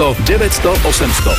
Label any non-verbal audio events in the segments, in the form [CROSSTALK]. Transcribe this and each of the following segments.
800 900 800.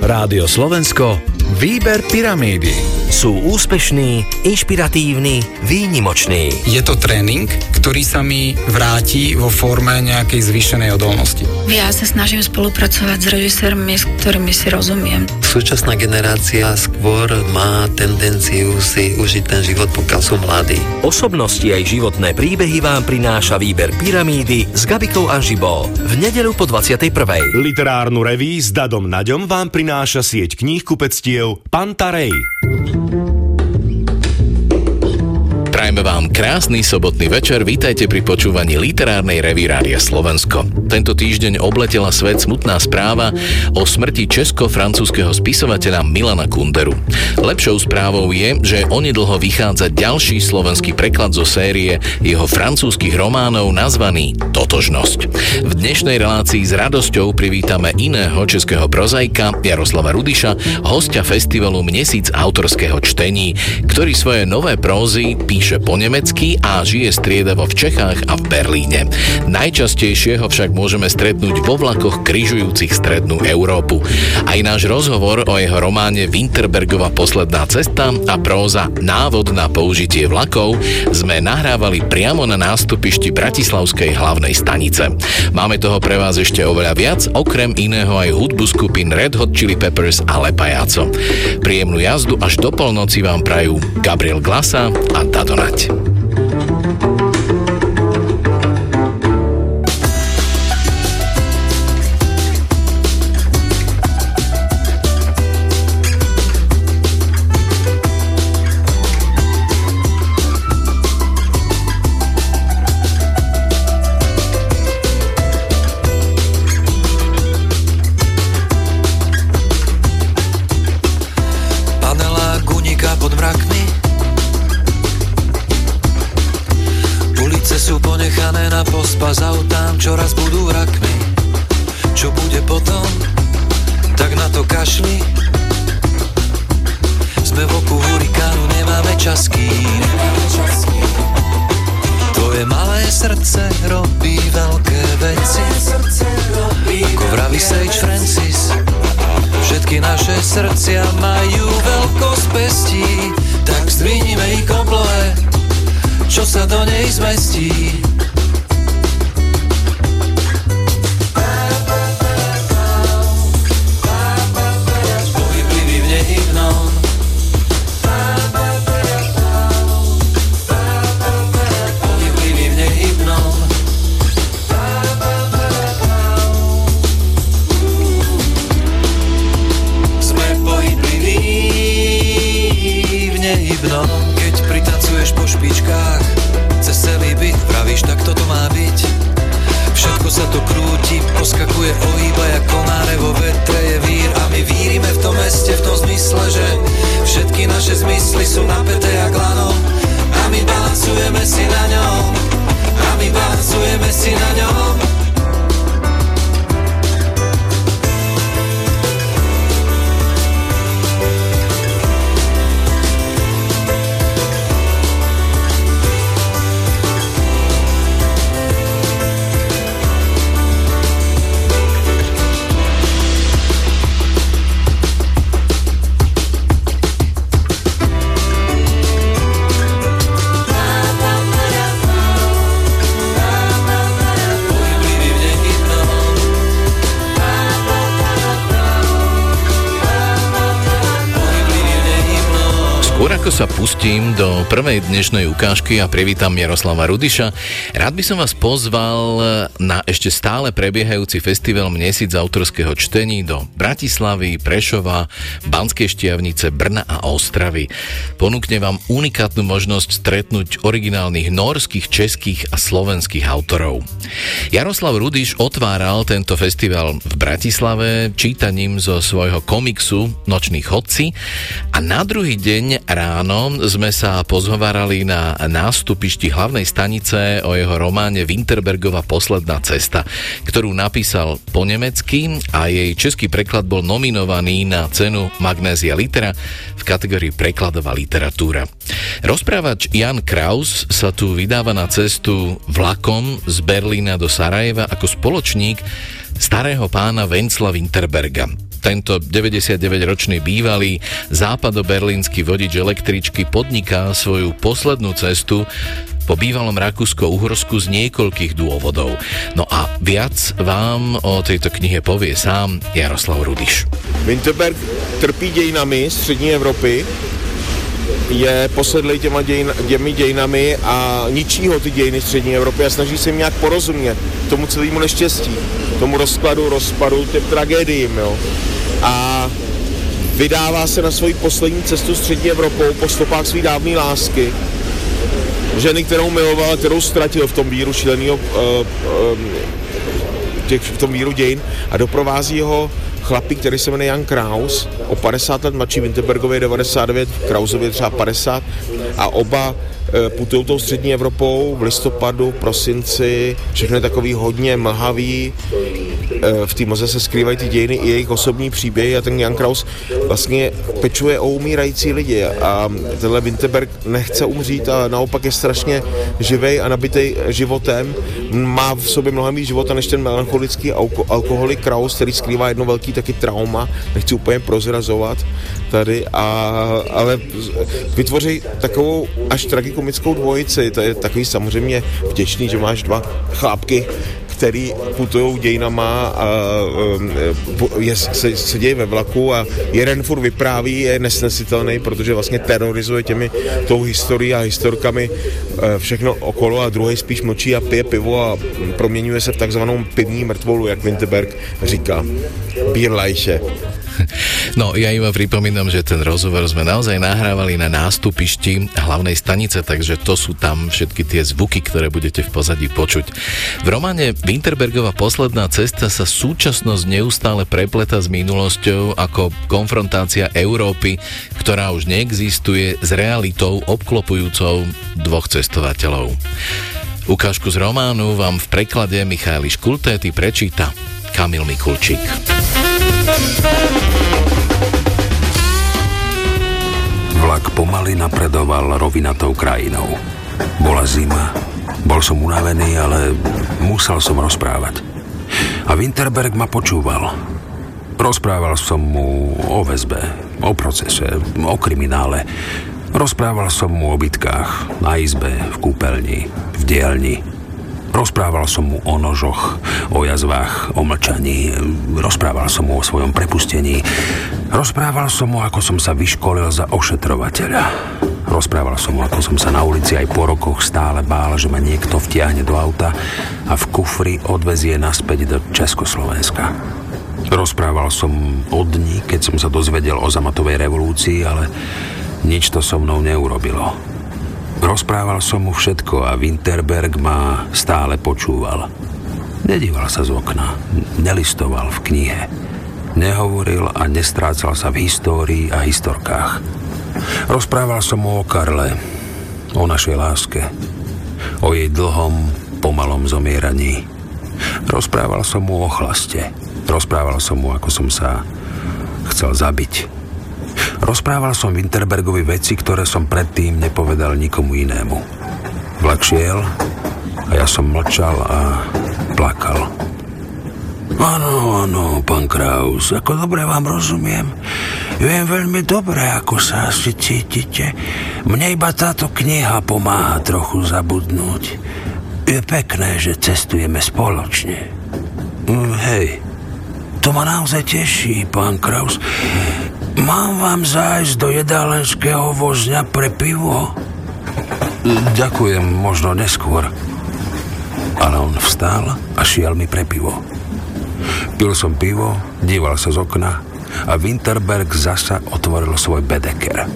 Rádio Slovensko Výber pyramídy. Sú úspešní, inšpiratívni, výnimoční. Je to tréning, ktorý sa mi vráti vo forme nejakej zvýšenej odolnosti. Ja sa snažím spolupracovať s režisérmi, s ktorými si rozumiem. Súčasná generácia skôr má tendenciu si užiť ten život, pokiaľ sú mladí. Osobnosti aj životné príbehy vám prináša výber pyramídy s Gabikou Anžibou v nedelu po 21. Literárnu reví s Dadom Naďom vám prináša sieť kníh kupectiev Pantarej. Prajme vám krásny sobotný večer, vítajte pri počúvaní literárnej revy Rádia Slovensko. Tento týždeň obletela svet smutná správa o smrti česko-francúzského spisovateľa Milana Kunderu. Lepšou správou je, že onedlho vychádza ďalší slovenský preklad zo série jeho francúzskych románov nazvaný Totožnosť. V dnešnej relácii s radosťou privítame iného českého prozaika Jaroslava Rudiša, hostia festivalu Mesic autorského čtení, ktorý svoje nové prózy píše po nemecky a žije striedavo v Čechách a v Berlíne. Najčastejšie ho však môžeme stretnúť vo vlakoch križujúcich strednú Európu. Aj náš rozhovor o jeho románe Winterbergova posledná cesta a próza Návod na použitie vlakov sme nahrávali priamo na nástupišti Bratislavskej hlavnej stanice. Máme toho pre vás ešte oveľa viac, okrem iného aj hudbu skupín Red Hot Chili Peppers a Lepajaco. Príjemnú jazdu až do polnoci vám prajú Gabriel Glasa a 切。špičkách. Cez celý byt pravíš, tak toto má byť. Všetko sa to krúti, poskakuje, ohýba jak konáre vo vetre je vír A my vírime v tom meste v tom zmysle, že Všetky naše zmysly sú napäté jak lano. A my balancujeme si na ňom A my balancujeme si na ňom. Tado konať. pustím do prvej dnešnej ukážky a privítam Jaroslava Rudiša. Rád by som vás pozval na ešte stále prebiehajúci festival Mesic autorského čtení do Bratislavy, Prešova, Banskej štiavnice, Brna a Ostravy. Ponúkne vám unikátnu možnosť stretnúť originálnych norských, českých a slovenských autorov. Jaroslav Rudiš otváral tento festival v Bratislave čítaním zo svojho komiksu Noční chodci a na druhý deň rád ráno sme sa pozhovárali na nástupišti hlavnej stanice o jeho románe Winterbergova posledná cesta, ktorú napísal po nemecky a jej český preklad bol nominovaný na cenu Magnézia Litera v kategórii prekladová literatúra. Rozprávač Jan Kraus sa tu vydáva na cestu vlakom z Berlína do Sarajeva ako spoločník starého pána Vencla Winterberga. Tento 99-ročný bývalý západoberlínsky vodič električky podniká svoju poslednú cestu po bývalom Rakúsko-Uhorsku z niekoľkých dôvodov. No a viac vám o tejto knihe povie sám Jaroslav Rudiš. Winterberg trpí dějinami střední Evropy, je posedlý těma dějin, těmi dějinami a ničí ho ty dějiny střední Evropy a snaží se jim nějak porozumět tomu celému neštěstí, tomu rozkladu, rozpadu, těm tragédiím, jo. A vydává se na svoji poslední cestu střední Evropou po stopách své dávné lásky, ženy, kterou miloval, kterou ztratil v tom víru šíleného uh, uh, v tom víru dějin a doprovází ho chlapík, který se jmenuje Jan Kraus, o 50 let mladší, Winterbergově je 99, Krausově třeba 50 a oba e, putují tou střední Evropou v listopadu, prosinci, všechno je takový hodně mlhavý, v té moze se skrývají ty dějiny i jejich osobní příběhy a ten Jan Kraus vlastně pečuje o umírající lidi a tenhle Winterberg nechce umřít a naopak je strašně živej a nabitý životem, má v sobě mnohem víc života než ten melancholický alkoholik Kraus, který skrývá jedno velký taky trauma, nechci úplně prozrazovat tady, a, ale vytvoří takovou až tragikomickou dvojici, to je takový samozřejmě vděčný, že máš dva chlápky, který putují dějinama a je, se, se ve vlaku a jeden furt vypráví, je nesnesitelný, protože vlastně terorizuje těmi tou historií a historkami e, všechno okolo a druhý spíš mlčí a pije pivo a proměňuje se v takzvanou pivní mrtvolu, jak Winterberg říká. Bierleiche. No, ja iba pripomínam, že ten rozhovor sme naozaj nahrávali na nástupišti hlavnej stanice, takže to sú tam všetky tie zvuky, ktoré budete v pozadí počuť. V románe Winterbergova posledná cesta sa súčasnosť neustále prepleta s minulosťou ako konfrontácia Európy, ktorá už neexistuje s realitou obklopujúcou dvoch cestovateľov. Ukážku z románu vám v preklade Michaili Škultéty prečíta Kamil Mikulčík. Vlak pomaly napredoval rovinatou krajinou. Bola zima, bol som unavený, ale musel som rozprávať. A Winterberg ma počúval. Rozprával som mu o väzbe, o procese, o kriminále. Rozprával som mu o bitkách, na izbe, v kúpeľni, v dielni, Rozprával som mu o nožoch, o jazvách, o mlčaní. Rozprával som mu o svojom prepustení. Rozprával som mu, ako som sa vyškolil za ošetrovateľa. Rozprával som mu, ako som sa na ulici aj po rokoch stále bál, že ma niekto vtiahne do auta a v kufri odvezie naspäť do Československa. Rozprával som o dni, keď som sa dozvedel o zamatovej revolúcii, ale nič to so mnou neurobilo. Rozprával som mu všetko a Winterberg ma stále počúval. Nedíval sa z okna, nelistoval v knihe. Nehovoril a nestrácal sa v histórii a historkách. Rozprával som mu o Karle, o našej láske, o jej dlhom, pomalom zomieraní. Rozprával som mu o chlaste. Rozprával som mu, ako som sa chcel zabiť Rozprával som Winterbergovi veci, ktoré som predtým nepovedal nikomu inému. Vlak šiel a ja som mlčal a plakal. Áno, áno, pán Kraus, ako dobre vám rozumiem. Viem veľmi dobre, ako sa asi cítite. Mne iba táto kniha pomáha trochu zabudnúť. Je pekné, že cestujeme spoločne. Mm, hej, to ma naozaj teší, pán Kraus. Mám vám zájsť do jedálenského vozňa pre pivo? Ďakujem, možno neskôr. Ale on vstal a šiel mi pre pivo. Pil som pivo, díval sa z okna a Winterberg zasa otvoril svoj bedeker.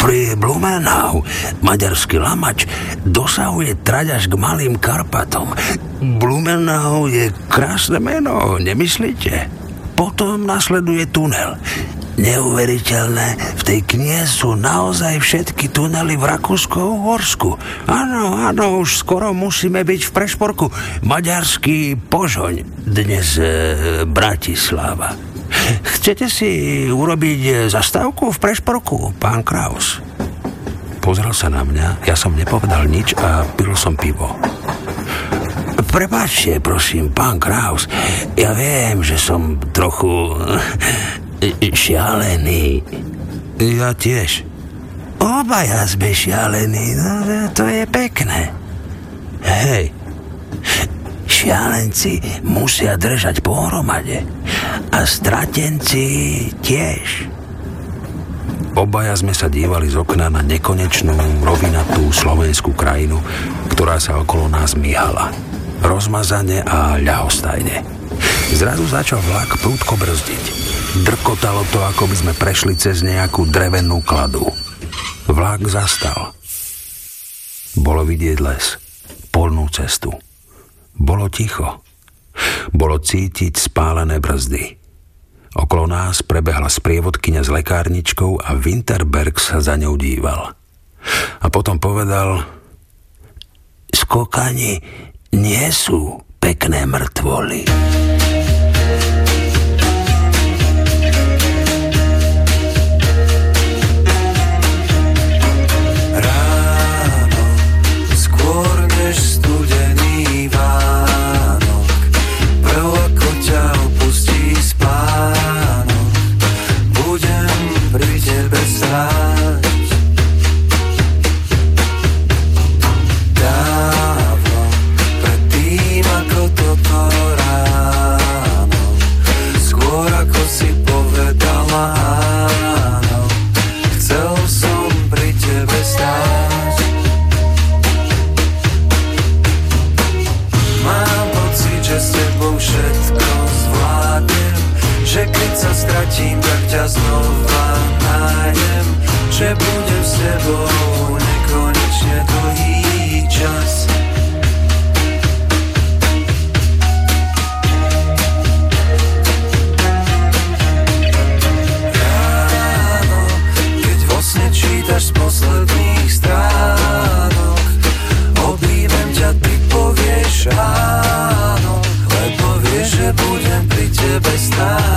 Pri Blumenau maďarský lamač dosahuje trať až k malým Karpatom. Blumenau je krásne meno, nemyslíte? Potom nasleduje tunel. Neuveriteľné, v tej knihe sú naozaj všetky tunely v Rakúsko-Uhorsku. Áno, áno, už skoro musíme byť v Prešporku. Maďarský Požoň, dnes e, Bratislava. Chcete si urobiť zastávku v Prešporku, pán Kraus? Pozrel sa na mňa, ja som nepovedal nič a pil som pivo. Prepačte, prosím, pán Kraus, ja viem, že som trochu šialený. Ja tiež. Obaja sme šialení, no to je pekné. Hej, šialenci musia držať pohromade a stratenci tiež. Obaja sme sa dívali z okna na nekonečnú, rovinatú slovenskú krajinu, ktorá sa okolo nás myhala. Rozmazane a ľahostajne. Zrazu začal vlak prúdko brzdiť. Drkotalo to, ako by sme prešli cez nejakú drevenú kladu. Vlak zastal. Bolo vidieť les, polnú cestu. Bolo ticho. Bolo cítiť spálené brzdy. Okolo nás prebehla sprievodkynia s lekárničkou a Winterberg sa za ňou díval. A potom povedal, skokani nie sú pekné mŕtvoly. vai estar.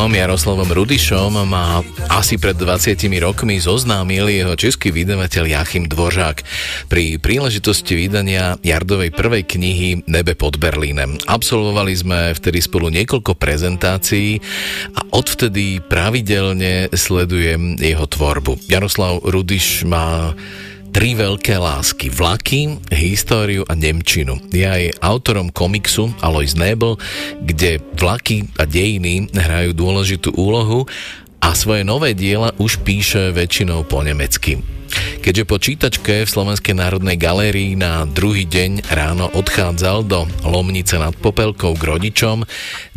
Spisovateľom Jaroslavom Rudišom ma asi pred 20 rokmi zoznámil jeho český vydavateľ Jachim Dvořák pri príležitosti vydania Jardovej prvej knihy Nebe pod Berlínem. Absolvovali sme vtedy spolu niekoľko prezentácií a odvtedy pravidelne sledujem jeho tvorbu. Jaroslav Rudiš má tri veľké lásky. Vlaky, históriu a Nemčinu. Je aj autorom komiksu Alois Nebel, kde vlaky a dejiny hrajú dôležitú úlohu a svoje nové diela už píše väčšinou po nemecky. Keďže po čítačke v Slovenskej národnej galérii na druhý deň ráno odchádzal do Lomnice nad Popelkou k rodičom,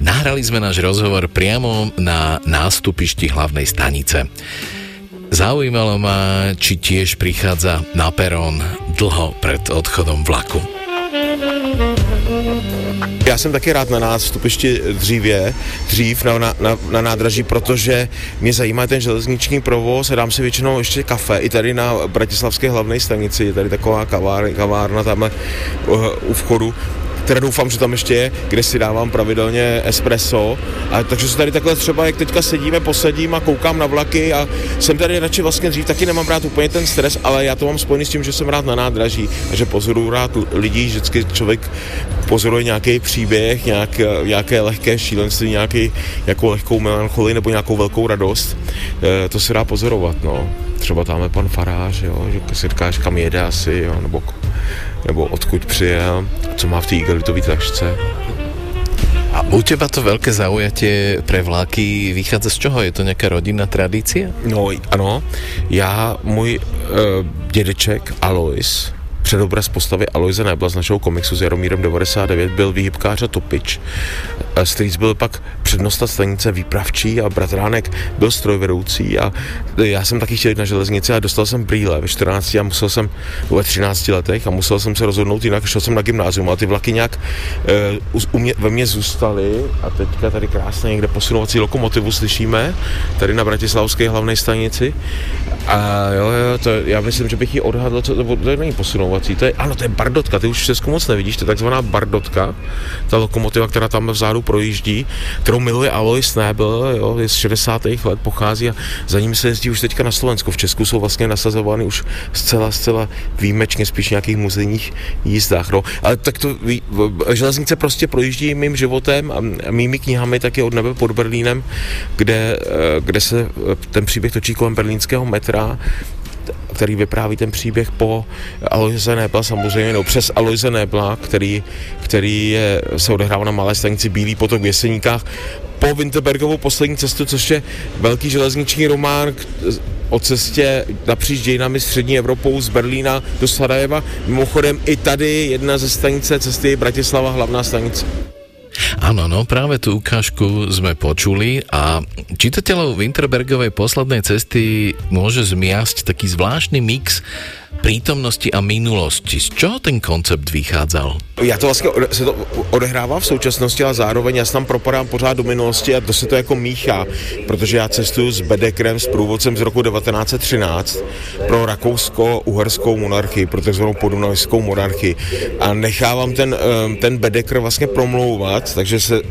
nahrali sme náš rozhovor priamo na nástupišti hlavnej stanice. Zaujímalo ma, či tiež prichádza na perón dlho pred odchodom vlaku. Já jsem taky rád na nástupišti dřívě, dřív na, na, na, nádraží, protože mě zajímá ten železniční provoz a dám si většinou ještě kafe. I tady na Bratislavské hlavné stanici je tady taková kavár, kavárna tam uh, u vchodu, které doufám, že tam ještě je, kde si dávám pravidelně espresso. A takže se tady takhle třeba, jak teďka sedíme, posedím a koukám na vlaky a jsem tady radši vlastně dřív, taky nemám rád úplně ten stres, ale já to mám spojený s tím, že jsem rád na nádraží a že pozoruju rád lidí, vždycky člověk pozoruje nějaký příběh, nějak, nějaké lehké šílenství, nějaký, nějakou lehkou melancholii nebo nějakou velkou radost. E, to se dá pozorovat, no. Třeba tam je pan farář, jo, že si říkáš, kam jede asi, jo, nebo nebo odkud přijel, co má v té igelitový tašce. A u teba to veľké zaujatie pre vláky vychádza z čoho? Je to nejaká rodinná tradícia? No, ano. Já, můj uh, dědeček Alois, předobraz postavy Aloise Nebla z našeho komiksu s Jaromírem 99 byl výhybkář a topič. Strýc byl pak přednosta stanice výpravčí a bratránek byl strojvedoucí a já jsem taky chtěl jít na železnici a dostal jsem brýle ve 14 a musel jsem ve 13 letech a musel jsem se rozhodnout jinak, šel jsem na gymnázium a ty vlaky nějak uh, mě, ve mně zůstaly a teďka tady krásně někde posunovací lokomotivu slyšíme, tady na Bratislavské hlavné stanici a jo, jo, to, já myslím, že bych ji odhadl, co to, to není posunovací, to je, ano, to je bardotka, ty už v Česku moc nevidíš, to je takzvaná bardotka, ta lokomotiva, která tam vzadu projíždí, kterou miluje Alois Nebel, jo, je z 60. let pochází a za ním se jezdí už teďka na Slovensku. V Česku jsou vlastně nasazovány už zcela, zcela výjimečně, spíš nějakých muzejních jízdách. No. Ale tak to železnice prostě projíždí mým životem a mými knihami taky od nebe pod Berlínem, kde, eh, kde se ten příběh točí kolem berlínského metra který vypráví ten příběh po Aloise Nebla, samozřejmě, no přes Aloise Nebla, který, který je, se odehrává na malé stanici Bílý potok v Jeseníkách, po Winterbergovou poslední cestu, což je velký železniční román o cestě napříč dějinami střední Evropou z Berlína do Sarajeva. Mimochodem i tady jedna ze stanice cesty je Bratislava, hlavná stanice. Áno, no práve tú ukážku sme počuli a čitateľov Winterbergovej poslednej cesty môže zmiasť taký zvláštny mix prítomnosti a minulosti. Z čeho ten koncept vychádzal? Já to vlastně se to odehrává v současnosti, ale zároveň já tam propadám pořád do minulosti a to se to jako míchá, protože já cestuju s Bedekrem, s průvodcem z roku 1913 pro rakousko-uherskou monarchii, pro takzvanou podunajskou monarchii a nechávám ten, eh, ten Bedekr vlastně promlouvat, takže se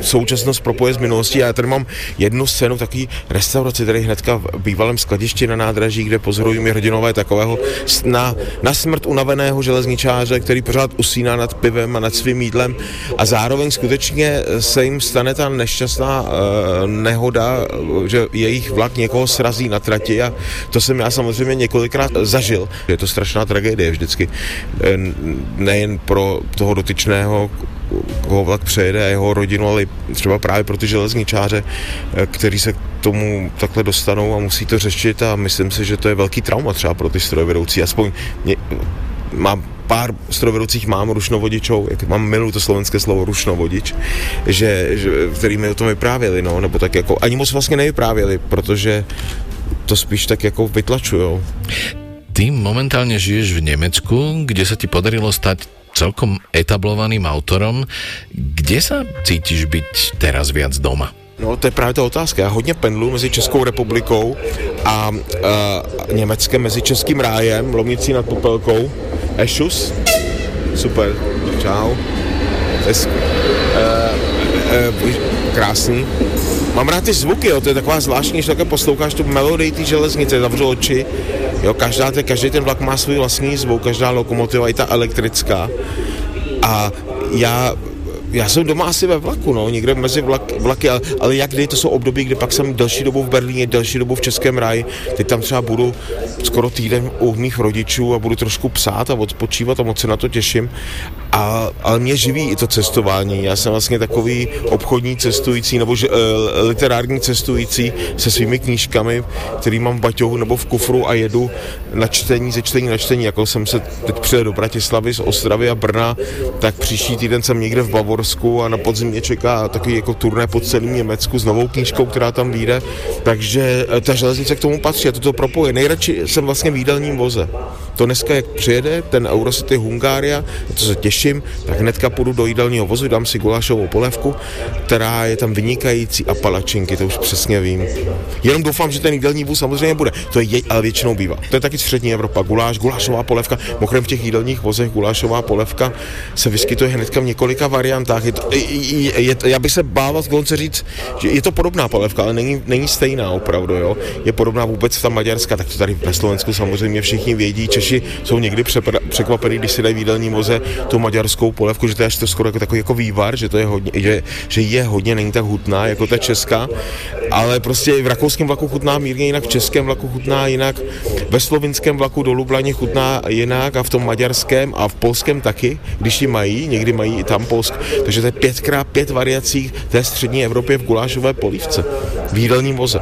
současnost propoje s minulostí a já tady mám jednu scénu takový restauraci tady hnedka v bývalém skladišti na nádraží, kde pozorují mi hrdinové takového na, na smrt unaveného železničáře, který pořád usíná nad pivem a nad svým jídlem a zároveň skutečně se jim stane ta nešťastná uh, nehoda, že jejich vlak někoho srazí na trati a to jsem já samozřejmě několikrát zažil. Je to strašná tragédie vždycky, eh, nejen pro toho dotyčného, koho vlak přejede a jeho rodinu, ale třeba právě pro ty železničáře, eh, který se k tomu takhle dostanou a musí to řešit a myslím si, že to je velký trauma třeba pro ty strojvedoucí, aspoň mě, mám pár strojvedoucích mám rušnovodičou, jak mám milu to slovenské slovo rušnovodič, že, že, který mi o tom vyprávěli, no, nebo tak jako, ani moc vlastně nevyprávěli, protože to spíš tak jako vytlačujou. Ty momentálne žiješ v Nemecku, kde sa ti podarilo stať celkom etablovaným autorom. Kde sa cítiš byť teraz viac doma? No, to je právě ta otázka. Já hodně pendlu mezi Českou republikou a, a Německem, mezi Českým rájem, Lomnicí nad Popelkou, Ešus. Super, čau. Hezky. E, e, krásný. Mám rád ty zvuky, jo, to je taková zvláštní, že také posloucháš tu melodii té železnice, zavřu oči, jo, každá, každý ten vlak má svůj vlastní zvuk, každá lokomotiva, i ta elektrická. A já já jsem doma asi ve vlaku, no, někde mezi vlak, vlaky, ale, ale jak kdy, to jsou období, kdy pak jsem delší dobu v Berlíně, delší dobu v Českém ráji, teď tam třeba budu skoro týden u mých rodičů a budu trošku psát a odpočívat a moc se na to těším A, ale mě živí i to cestování. Já jsem vlastně takový obchodní cestující nebo že, e, literární cestující se svými knížkami, který mám v baťohu nebo v kufru a jedu na čtení, ze čtení na čtení. Jako jsem se teď přijel do Bratislavy z Ostravy a Brna, tak příští týden jsem někde v Bavorsku a na podzim mě čeká takový jako turné po celém Německu s novou knížkou, která tam vyjde. Takže e, ta železnice k tomu patří a to to propoje. Nejradši jsem vlastně v jídelním voze. To dneska, jak přijede ten Eurocity Hungária, to se těším, tak hnedka půjdu do jídelního vozu, dám si gulášovou polévku, která je tam vynikající a palačinky, to už přesně vím. Jenom doufám, že ten jídelní vůz samozřejmě bude. To je, je ale většinou bývá. To je taky střední Evropa. Guláš, gulášová polévka. Mimochodem v těch jídelních vozech gulášová polévka se vyskytuje hnedka v několika variantách. Je to, je, je, já bych se bával dokonce říct, že je to podobná polévka, ale není, není stejná opravdu. Jo? Je podobná vůbec ta maďarská, tak to tady ve Slovensku samozřejmě všichni vědí. Češi jsou někdy překvapení, když si dají v jídelním voze tu maďarskou polévku, že to je až to skoro jako takový jako vývar, že to je hodně, že, že je hodně, není tak hutná jako ta česká, ale prostě v rakouském vlaku chutná mírně jinak, v českém vlaku chutná jinak, ve slovinském vlaku do Lublaně chutná jinak a v tom maďarském a v polském taky, když ji mají, někdy mají i tam Polsk, takže to je pětkrát pět variací té střední Evropě v gulášové polívce, v jídelním voze.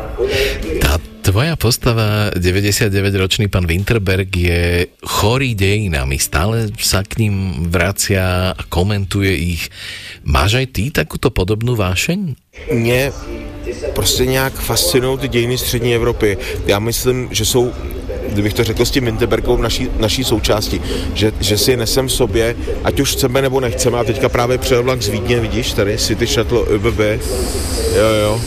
Tvoja postava, 99-ročný pán Winterberg, je chorý dejinami. Stále sa k ním vracia a komentuje ich. Máš aj ty takúto podobnú vášeň? Mě prostě nějak fascinují ty dějiny střední Evropy. Já myslím, že jsou kdybych to řekl s tím Winterbergou naší, naší součástí, že, že si nesem v sobě, ať už chceme nebo nechceme, a teďka právě přijel vlak z Vídně, vidíš, tady City Shuttle ÖBB, jo, jo,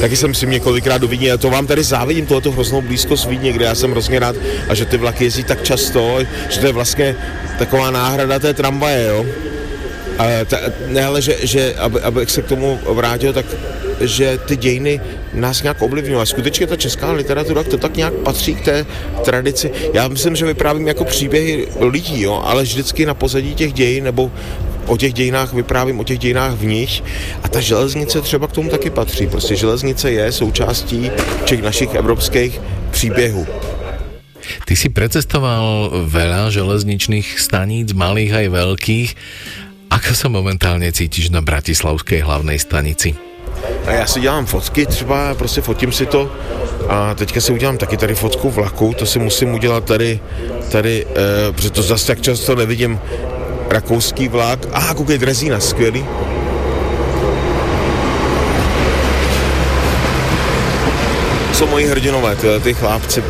taky jsem si několikrát do Vídně, a to vám tady závidím, tohleto hroznou blízkost Vídně, kde já jsem hrozně rád a že ty vlaky jezdí tak často, že to je vlastně taková náhrada té tramvaje, jo. A ta, ne, ale že, že aby, abych se k tomu vrátil, tak že ty dějiny nás nějak ovlivňují. A skutečně ta česká literatura to tak nějak patří k té tradici. Já myslím, že vyprávím jako příběhy lidí, jo, ale vždycky na pozadí těch dějin nebo o těch dějinách vyprávím, o těch dějinách v nich a ta železnice třeba k tomu taky patří. Prostě železnice je součástí těch našich evropských příběhů. Ty si precestoval veľa železničných staníc, malých aj veľkých. Ako sa momentálne cítiš na Bratislavskej hlavnej stanici? A já si dělám fotky, třeba prostě fotím si to a teďka si udělám taky tady fotku vlaku, to si musím udělat tady, tady, e, protože to zase tak často nevidím, rakouský vlak. A ah, koukej, Drezína, skvělý. Jsou moji hrdinové, ty, ty chlápci,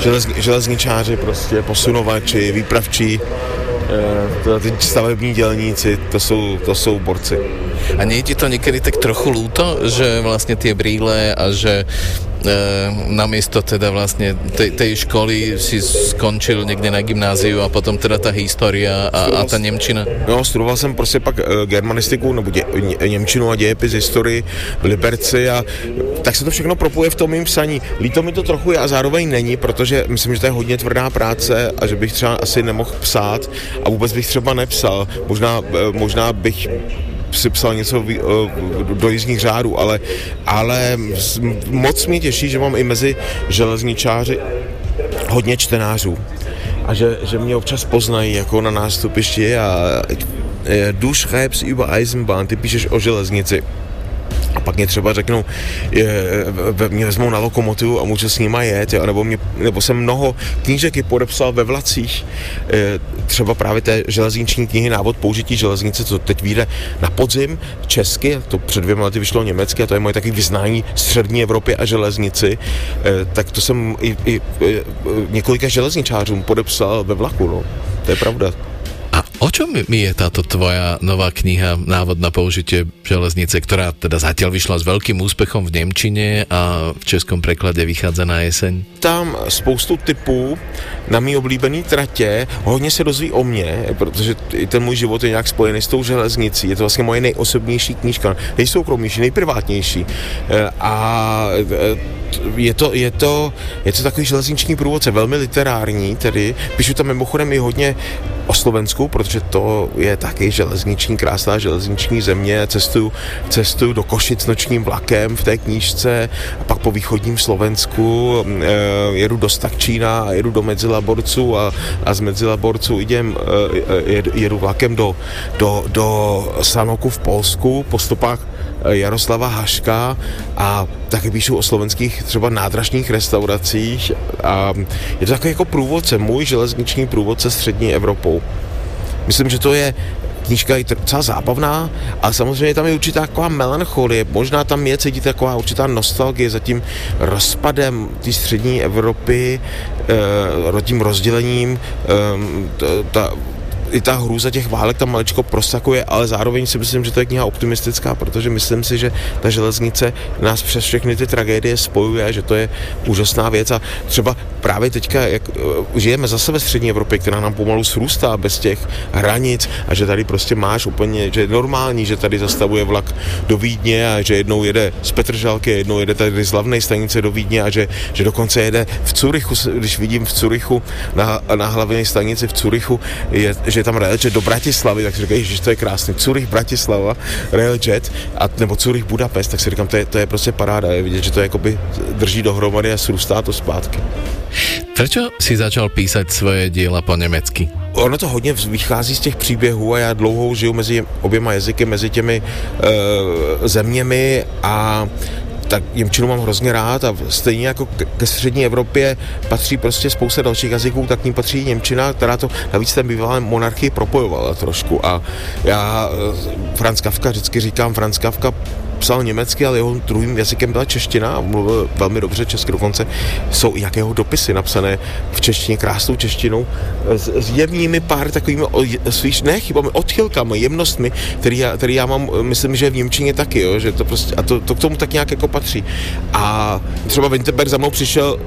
železni, železničáři prostě, posunovači, výpravčí, ty stavební dělníci, to jsou, to jsou borci. A nie ti to niekedy tak trochu lúto, že vlastne tie brýle a že namiesto teda vlastne tej, tej školy si skončil někde na gymnáziu a potom teda ta história a, a ta Němčina? No, studoval jsem prostě pak e, germanistiku nebo dě, Němčinu a dějepis historii v Liberci a tak se to všechno propuje v tom mým psaní. Líto mi to trochu je a zároveň není, protože myslím, že to je hodně tvrdá práce a že bych třeba asi nemohl psát a vůbec bych třeba nepsal. Možná, e, možná bych si psal něco do jízdních řádů, ale, ale moc mě těší, že mám i mezi železničáři hodně čtenářů a že, že mě občas poznají jako na nástupišti a du schreibst über Eisenbahn, ty píšeš o železnici a pak mě třeba řeknou, je, mě vezmou na lokomotivu a můžu s nima jet, jo, nebo, mě, nebo jsem mnoho knížek i podepsal ve vlacích, je, třeba právě té železniční knihy Návod použití železnice, co teď vyjde na podzim česky, to před dvěma lety vyšlo německy a to je moje taky vyznání střední Evropy a železnici, e, tak to jsem i, i, i několika železničářům podepsal ve vlaku, no. to je pravda. O čom mi je táto tvoja nová kniha Návod na použitie železnice, ktorá teda zatiaľ vyšla s veľkým úspechom v Nemčine a v českom preklade vychádza na jeseň? Tam spoustu typů na mý oblíbený tratě, hodně se dozví o mně, protože ten můj život je nějak spojený s tou železnicí. Je to vlastně moje nejosobnější knížka, nejsoukromnější, nejprivátnější. E, a e, je to, je to, je to takový železniční průvodce, velmi literární tedy. Píšu tam mimochodem i hodně o Slovensku, protože to je taky železniční, krásná železniční země. Cestuju, cestuju do Košic nočním vlakem v té knížce a pak po východním Slovensku e, jedu do Stakčína a jedu do Medzilaborců a, a z Medzilaborců idem, e, jedu, jedu vlakem do, do, do Sanoku v Polsku po stopách Jaroslava Haška a taky píšu o slovenských třeba nádražních restauracích a je to takový jako průvodce, můj železniční průvodce střední Evropou. Myslím, že to je knížka je docela zábavná, ale samozřejmě tam je určitá taková melancholie, možná tam je cítit taková určitá nostalgie za tím rozpadem té střední Evropy, e, tím rozdělením, e, ta, i ta hrůza těch válek tam maličko prosakuje, ale zároveň si myslím, že to je kniha optimistická, protože myslím si, že ta železnice nás přes všechny ty tragédie spojuje, že to je úžasná věc. A třeba právě teďka, jak eh, žijeme zase ve střední Evropě, která nám pomalu srůstá bez těch hranic a že tady prostě máš úplně, že je normální, že tady zastavuje vlak do Vídně a že jednou jede z Petržalky, jednou jede tady z hlavné stanice do Vídně a že, že dokonce jede v Curychu, když vidím v Curychu na, na hlavní stanici v Curychu, je, že je tam railjet do Bratislavy, tak si říkají, že to je krásný. Zurich, Bratislava, railjet, a, nebo Zurich, Budapest, tak si říkám, to je, to je prostě paráda, je vidět, že to jakoby drží dohromady a srůstá to zpátky. Prečo si začal písať svoje diela po německy? Ono to hodně vychází z těch příběhů a já dlouho žiju mezi oběma jazyky, mezi těmi e, zeměmi a tak Němčinu mám hrozně rád a stejně jako ke střední Evropě patří prostě spousta dalších jazyků, tak k ním patří Němčina, která to navíc ten bývalé monarchii propojovala trošku. A já eh, Franz Kafka vždycky říkám, Franz Kafka psal německy, ale jeho druhým jazykem byla čeština a mluvil velmi dobře česky. Dokonce jsou i jakého dopisy napsané v češtině, krásnou češtinou, s, s jemnými pár takovými svých, ne chybami, odchylkami, jemnostmi, který já, který já mám, myslím, že v Němčině taky, jo, že to prostě, a to, to k tomu tak nějak jako patří. A třeba Winterberg za mnou přišel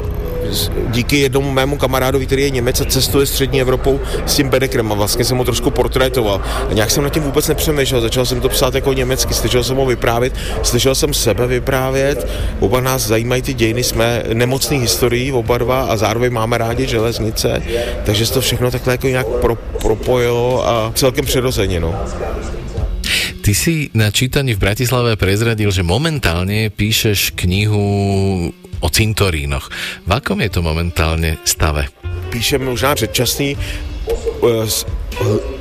díky jednomu mému kamarádovi, který je Němec a cestuje střední Evropou s tím Bedekrem a vlastně jsem ho trošku portrétoval. A nějak jsem na tím vůbec nepřemýšlel, začal jsem to psát jako německy, slyšel jsem ho vyprávět, slyšel jsem sebe vyprávět, oba nás zajímají ty dějiny, jsme nemocný historií oba dva a zároveň máme rádi železnice, takže se to všechno takhle jako nějak pro, propojilo a celkem přirozeně. No. Ty si na čítaní v Bratislave prezradil, že momentálne píšeš knihu o cintorínoch. V akom je to momentálne stave? Píšeme možná předčasný,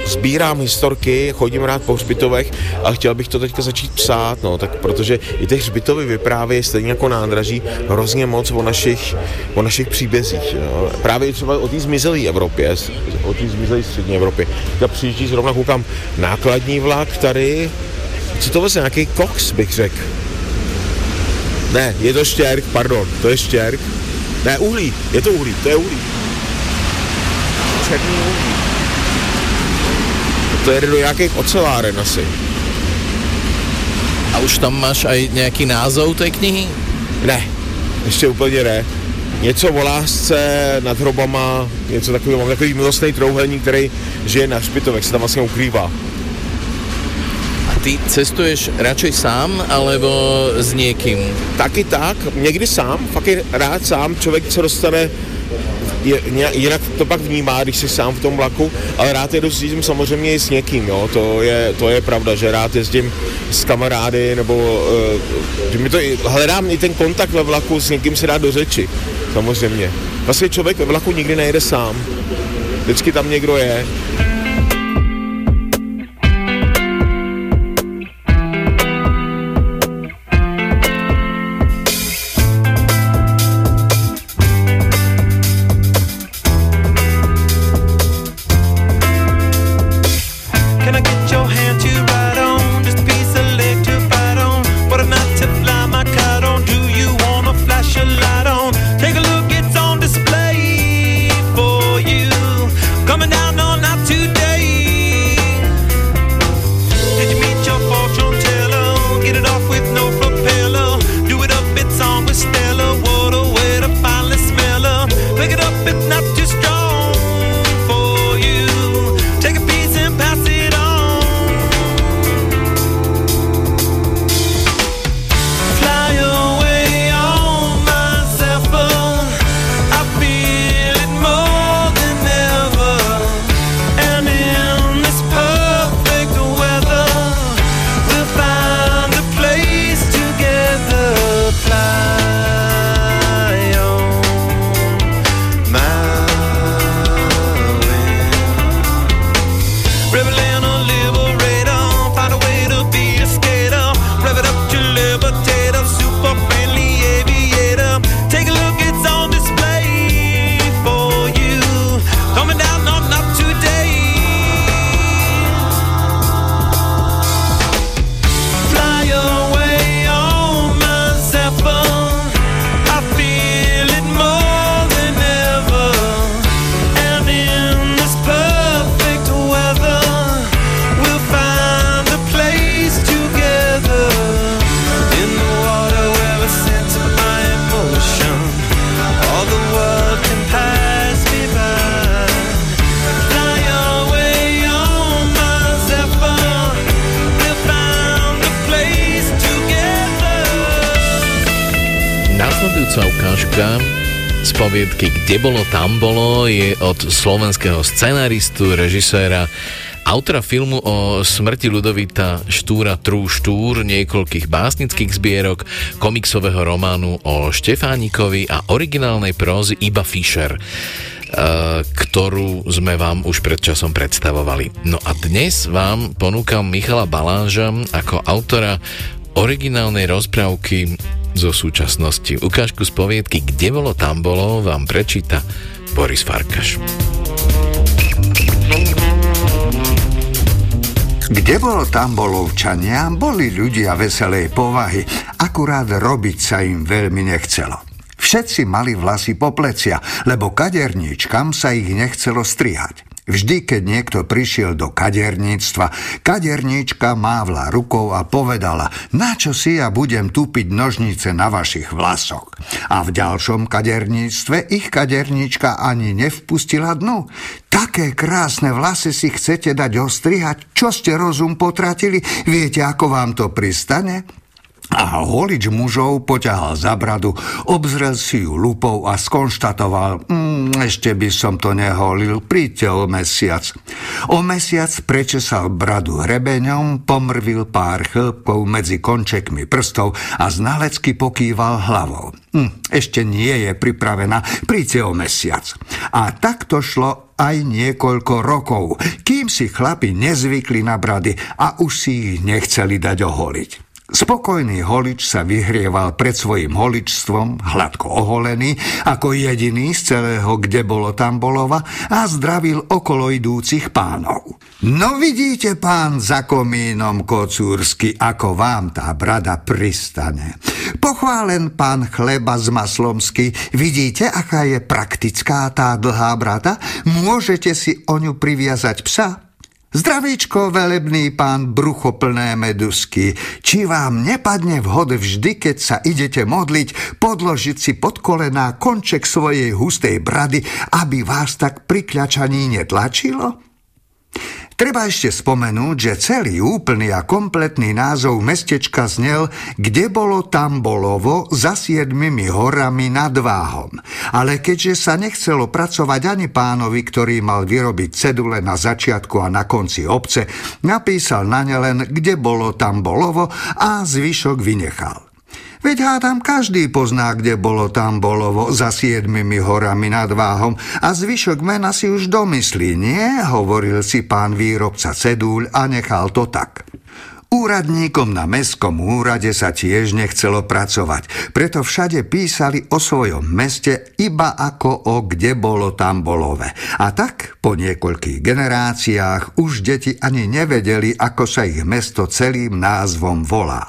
sbírám historky, chodím rád po hřbitovech a chtěl bych to teďka začít psát, no, tak protože i těch hřbitovy vyprávějí stejně jako nádraží hrozně moc o našich, o našich příbězích. No. Právě třeba o té zmizelé Evropě, o té zmizelé střední Evropě. Tak přijíždí zrovna, koukám, nákladní vlak tady, co to vlastně, nějaký koks bych řekl. Ne, je to štěrk, pardon, to je štěrk. Ne, uhlí, je to uhlí, to je uhlí. Černý uhlí. To je do nějakých oceláren asi. A už tam máš aj nějaký názov té knihy? Ne, ještě úplně ne. Něco o lásce nad hrobama, něco takového. Mám takový milostný trouhelník, který žije na špitovech, se tam vlastně ukrývá. Ty cestuješ radšej sám, alebo s někým? Taky tak, někdy sám, fakt je rád sám, člověk se dostane jinak to pak vnímá, když jsi sám v tom vlaku, ale rád jedu s samozřejmě i s někým, jo, to je, to je pravda, že rád jezdím s kamarády, nebo uh, že mi to, hledám i ten kontakt ve vlaku, s někým se dá do řeči, samozřejmě. Vlastně člověk ve vlaku nikdy nejde sám, vždycky tam někdo je. Poviedky Kde bolo, tam bolo je od slovenského scenaristu, režiséra Autora filmu o smrti Ludovita Štúra Trú Štúr, niekoľkých básnických zbierok, komiksového románu o Štefánikovi a originálnej prózy Iba Fischer ktorú sme vám už pred časom predstavovali. No a dnes vám ponúkam Michala Baláža ako autora originálnej rozprávky zo súčasnosti. Ukážku z poviedky Kde bolo, tam bolo vám prečíta Boris Farkaš. Kde bolo, tam bolo včania, boli ľudia veselej povahy, akurát robiť sa im veľmi nechcelo. Všetci mali vlasy po plecia, lebo kaderníčkam sa ich nechcelo strihať. Vždy, keď niekto prišiel do kaderníctva, kaderníčka mávla rukou a povedala, na čo si ja budem tupiť nožnice na vašich vlasoch. A v ďalšom kaderníctve ich kaderníčka ani nevpustila dnu. Také krásne vlasy si chcete dať ostrihať? Čo ste rozum potratili? Viete, ako vám to pristane? A holič mužov poťahal za bradu, obzrel si ju lupou a skonštatoval, mm, ešte by som to neholil, príďte o mesiac. O mesiac prečesal bradu hrebeňom, pomrvil pár chlpkov medzi končekmi prstov a znalecky pokýval hlavou. Hm, ešte nie je pripravená, príďte o mesiac. A takto šlo aj niekoľko rokov, kým si chlapi nezvykli na brady a už si ich nechceli dať oholiť. Spokojný holič sa vyhrieval pred svojim holičstvom, hladko oholený, ako jediný z celého, kde bolo tam bolova a zdravil okolo idúcich pánov. No vidíte, pán za komínom kocúrsky, ako vám tá brada pristane. Pochválen pán chleba z maslomsky, vidíte, aká je praktická tá dlhá brada? Môžete si o ňu priviazať psa? Zdravíčko, velebný pán bruchoplné medusky, či vám nepadne vhod vždy, keď sa idete modliť, podložiť si pod kolená konček svojej hustej brady, aby vás tak pri kľačaní netlačilo? Treba ešte spomenúť, že celý úplný a kompletný názov mestečka znel Kde bolo tam bolovo za siedmimi horami nad Váhom. Ale keďže sa nechcelo pracovať ani pánovi, ktorý mal vyrobiť cedule na začiatku a na konci obce, napísal na ne len Kde bolo tam bolovo a zvyšok vynechal. Veď hádam každý pozná, kde bolo tam bolovo za siedmimi horami nad váhom a zvyšok mena si už domyslí, nie? Hovoril si pán výrobca cedúľ a nechal to tak. Úradníkom na mestskom úrade sa tiež nechcelo pracovať, preto všade písali o svojom meste iba ako o kde bolo tam bolové. A tak po niekoľkých generáciách už deti ani nevedeli, ako sa ich mesto celým názvom volá.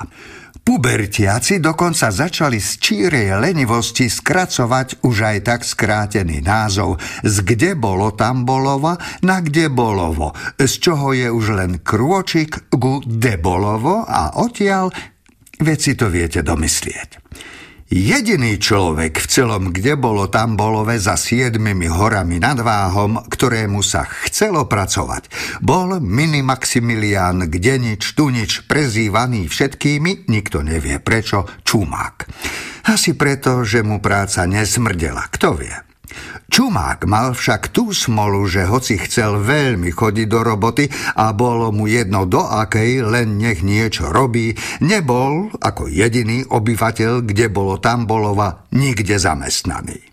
Pubertiaci dokonca začali z čírej lenivosti skracovať už aj tak skrátený názov. Z kde bolo tam bolova na kde bolovo, z čoho je už len krôčik ku debolovo a odtiaľ, veci to viete domyslieť. Jediný človek v celom, kde bolo tam bolove za siedmimi horami nad váhom, ktorému sa chcelo pracovať, bol mini Maximilián Gdenič Tunič, prezývaný všetkými, nikto nevie prečo, Čumák. Asi preto, že mu práca nesmrdela, kto vie. Čumák mal však tú smolu, že hoci chcel veľmi chodiť do roboty a bolo mu jedno do akej, len nech niečo robí, nebol, ako jediný obyvateľ, kde bolo tam bolova, nikde zamestnaný.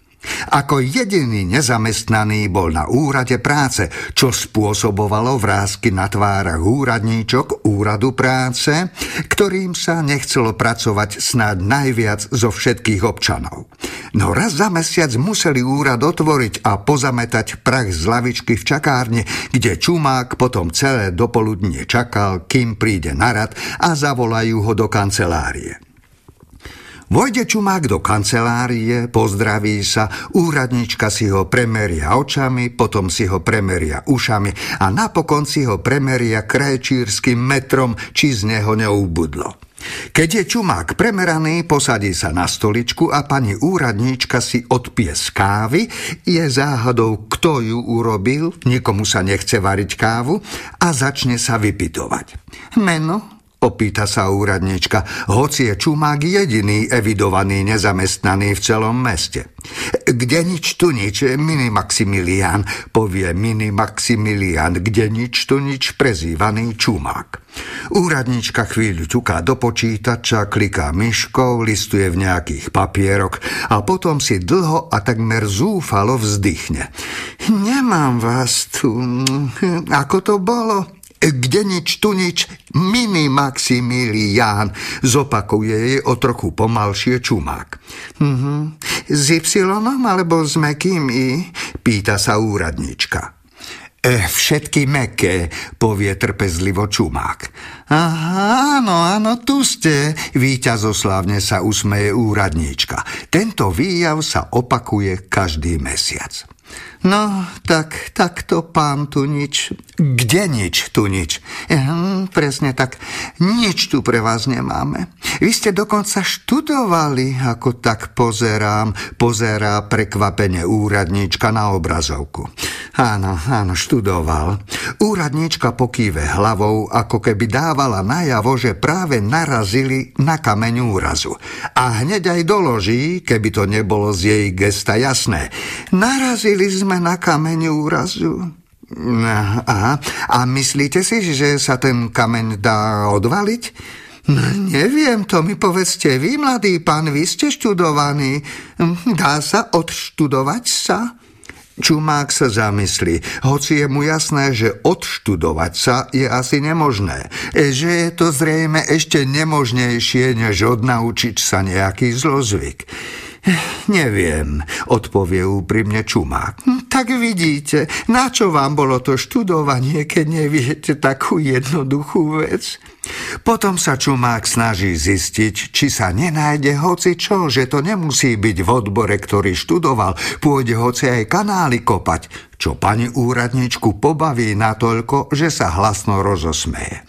Ako jediný nezamestnaný bol na úrade práce, čo spôsobovalo vrázky na tvárach úradníčok úradu práce, ktorým sa nechcelo pracovať snáď najviac zo všetkých občanov. No raz za mesiac museli úrad otvoriť a pozametať prach z lavičky v čakárni, kde Čumák potom celé dopoludne čakal, kým príde na rad a zavolajú ho do kancelárie. Vojde čumák do kancelárie, pozdraví sa, úradnička si ho premeria očami, potom si ho premeria ušami a napokon si ho premeria krajčírským metrom, či z neho neubudlo. Keď je čumák premeraný, posadí sa na stoličku a pani úradníčka si odpie z kávy, je záhadou, kto ju urobil, nikomu sa nechce variť kávu a začne sa vypitovať. Meno, Opýta sa úradnička, hoci je Čumák jediný evidovaný nezamestnaný v celom meste. Kde nič tu nič, mini Maximilián, povie mini Maximilián, kde nič tu nič, prezývaný Čumák. Úradnička chvíľu ťuká do počítača, kliká myškou, listuje v nejakých papierok a potom si dlho a takmer zúfalo vzdychne. Nemám vás tu. Ako to bolo? Kde nič, tu nič, mini Maximilián, zopakuje jej o trochu pomalšie čumák. Mhm. S Y alebo s mekým I? Pýta sa úradnička. E, všetky meké, povie trpezlivo čumák. Aha, áno, áno, tu ste, víťazoslávne sa usmeje úradníčka. Tento výjav sa opakuje každý mesiac. No, tak, tak to pán tu nič. Kde nič tu nič? Ehm, presne tak, nič tu pre vás nemáme. Vy ste dokonca študovali, ako tak pozerám, pozerá prekvapene úradníčka na obrazovku. Áno, áno, študoval. Úradníčka pokýve hlavou, ako keby dávala najavo, že práve narazili na kameň úrazu. A hneď aj doloží, keby to nebolo z jej gesta jasné. Narazili sme sme na kameň úrazu. Aha. A myslíte si, že sa ten kameň dá odvaliť? No, neviem, to mi povedzte vy, mladý pán, vy ste študovaní. Dá sa odštudovať sa? Čumák sa zamyslí, hoci je mu jasné, že odštudovať sa je asi nemožné, že je to zrejme ešte nemožnejšie, než odnaučiť sa nejaký zlozvyk. Neviem, odpovie úprimne Čumák. Hm, tak vidíte, na čo vám bolo to študovanie, keď neviete takú jednoduchú vec? Potom sa Čumák snaží zistiť, či sa nenájde hoci čo, že to nemusí byť v odbore, ktorý študoval, pôjde hoci aj kanály kopať, čo pani úradničku pobaví natoľko, že sa hlasno rozosmeje.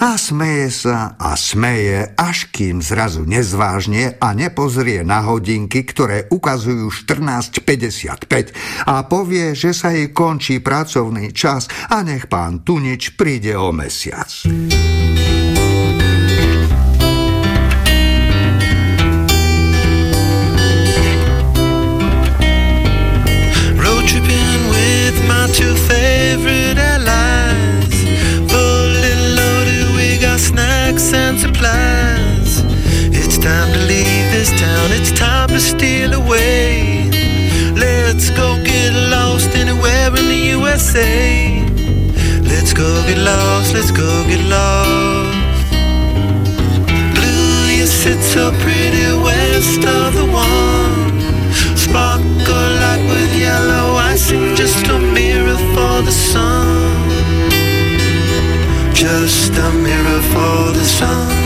A smeje sa a smeje, až kým zrazu nezvážne a nepozrie na hodinky, ktoré ukazujú 14.55 a povie, že sa jej končí pracovný čas a nech pán Tunič príde o mesiac. This town, it's time to steal away. Let's go get lost anywhere in the USA. Let's go get lost, let's go get lost. Blue, you sit so pretty west of the one sparkle like with yellow icing, just a mirror for the sun. Just a mirror for the sun.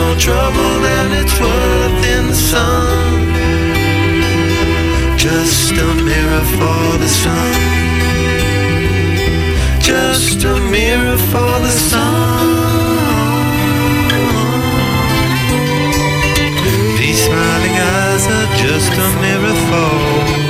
more trouble than it's worth in the sun. Just a mirror for the sun. Just a mirror for the sun. These smiling eyes are just a mirror for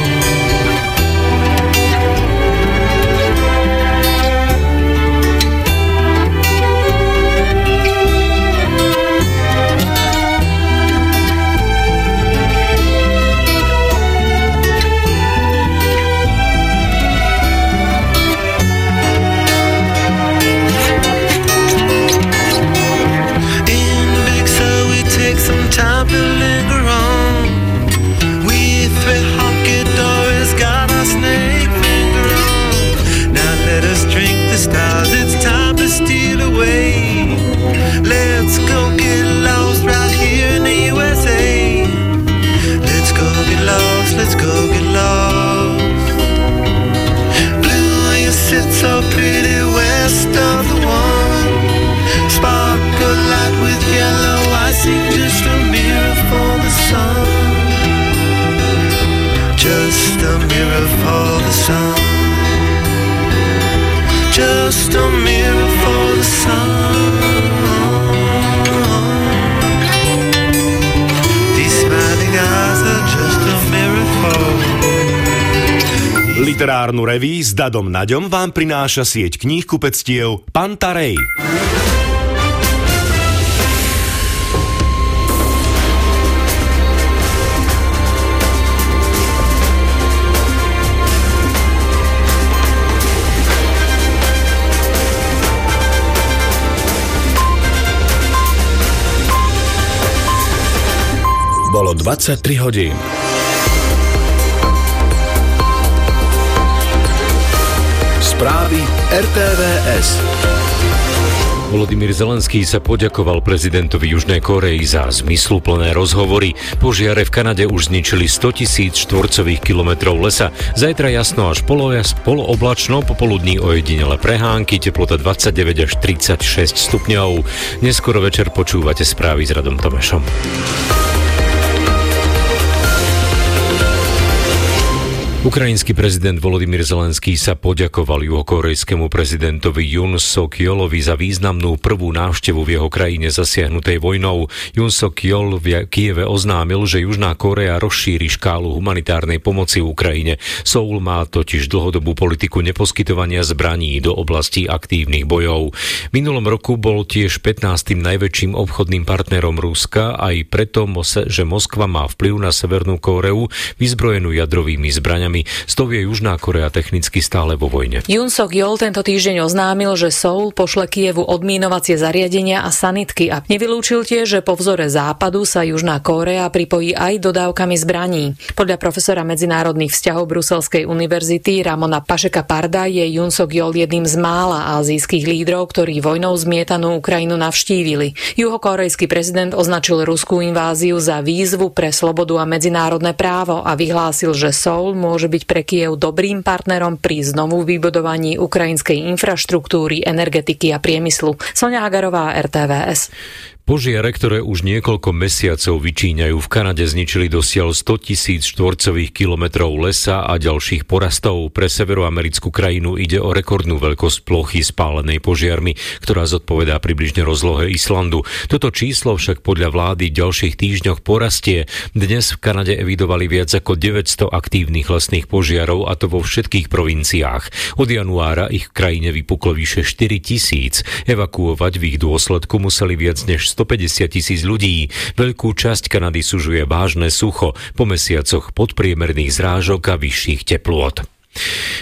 sun. Just a mirror for the sun. Literárnu reví s Dadom Naďom vám prináša sieť kníh kupectiev Pantarej. 23 hodín. Správy RTVS. Volodymyr Zelenský sa poďakoval prezidentovi Južnej Korei za zmysluplné rozhovory. Požiare v Kanade už zničili 100 tisíc štvorcových kilometrov lesa. Zajtra jasno až polojas, polooblačno, popoludní ojedinele prehánky, teplota 29 až 36 stupňov. Neskoro večer počúvate správy s Radom Tomešom. Ukrajinský prezident Volodymyr Zelenský sa poďakoval juhokorejskému prezidentovi Jun Sok Yolovi za významnú prvú návštevu v jeho krajine zasiahnutej vojnou. Jun Sok Yol v Kieve oznámil, že Južná Korea rozšíri škálu humanitárnej pomoci Ukrajine. Soul má totiž dlhodobú politiku neposkytovania zbraní do oblastí aktívnych bojov. V minulom roku bol tiež 15. najväčším obchodným partnerom Ruska aj preto, že Moskva má vplyv na Severnú Kóreu vyzbrojenú jadrovými zbraniami zbraniami. S tou je Južná Korea technicky stále vo vojne. Jun Sok Jol tento týždeň oznámil, že Soul pošle Kievu odmínovacie zariadenia a sanitky a nevylúčil tiež, že po vzore západu sa Južná Kórea pripojí aj dodávkami zbraní. Podľa profesora medzinárodných vzťahov Bruselskej univerzity Ramona Pašeka Parda je Jun Sok Jol jedným z mála azijských lídrov, ktorí vojnou zmietanú Ukrajinu navštívili. Juhokorejský prezident označil ruskú inváziu za výzvu pre slobodu a medzinárodné právo a vyhlásil, že Soul môže môže byť pre Kiev dobrým partnerom pri znovu vybudovaní ukrajinskej infraštruktúry, energetiky a priemyslu. Sonia Hagarová, RTVS. Požiare, ktoré už niekoľko mesiacov vyčíňajú v Kanade, zničili dosiaľ 100 tisíc štvorcových kilometrov lesa a ďalších porastov. Pre severoamerickú krajinu ide o rekordnú veľkosť plochy spálenej požiarmi, ktorá zodpovedá približne rozlohe Islandu. Toto číslo však podľa vlády v ďalších týždňoch porastie. Dnes v Kanade evidovali viac ako 900 aktívnych lesných požiarov a to vo všetkých provinciách. Od januára ich v krajine vypuklo vyše 4 tisíc. Evakuovať v ich dôsledku museli viac než 150 tisíc ľudí. Veľkú časť Kanady sužuje vážne sucho po mesiacoch podpriemerných zrážok a vyšších teplôt.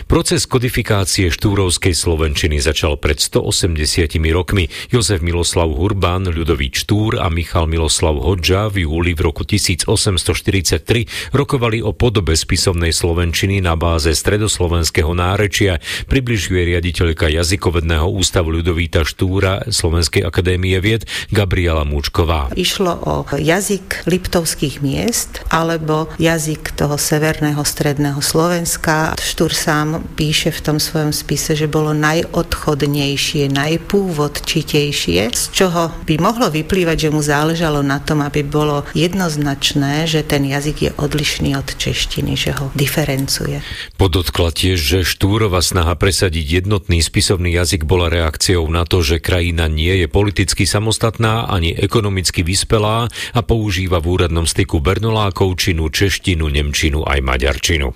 Proces kodifikácie štúrovskej slovenčiny začal pred 180 rokmi. Jozef Miloslav Hurban, Ľudový Štúr a Michal Miloslav Hodža v júli v roku 1843 rokovali o podobe spisovnej slovenčiny na báze stredoslovenského nárečia, približuje riaditeľka jazykovedného ústavu Ľudovíta Štúra Slovenskej akadémie vied Gabriela Múčková. Išlo o jazyk liptovských miest alebo jazyk toho severného stredného Slovenska. Štúr sám píše v tom svojom spise, že bolo najodchodnejšie, najpúvodčitejšie, z čoho by mohlo vyplývať, že mu záležalo na tom, aby bolo jednoznačné, že ten jazyk je odlišný od češtiny, že ho diferencuje. Podotkla tiež, že Štúrova snaha presadiť jednotný spisovný jazyk bola reakciou na to, že krajina nie je politicky samostatná ani ekonomicky vyspelá a používa v úradnom styku bernolákovčinu, češtinu, nemčinu aj maďarčinu.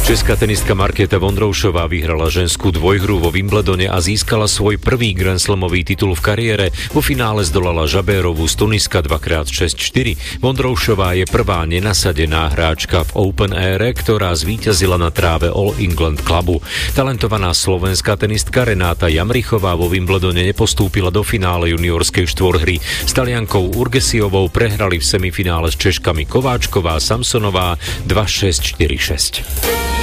Česká tenistka Markéta Vondroušová vyhrala ženskú dvojhru vo Wimbledone a získala svoj prvý Grand Slamový titul v kariére. Vo finále zdolala Žabérovú z Tuniska 2x6-4. Vondroušová je prvá nenasadená hráčka v Open Air, ktorá zvíťazila na tráve All England Clubu. Talentovaná slovenská tenistka Renáta Jamrichová vo Wimbledone nepostúpila do finále juniorskej štvorhry. S Taliankou Urgesiovou prehrali v semifinále s Češkami Kováčková Samsonová 2-6-4-6.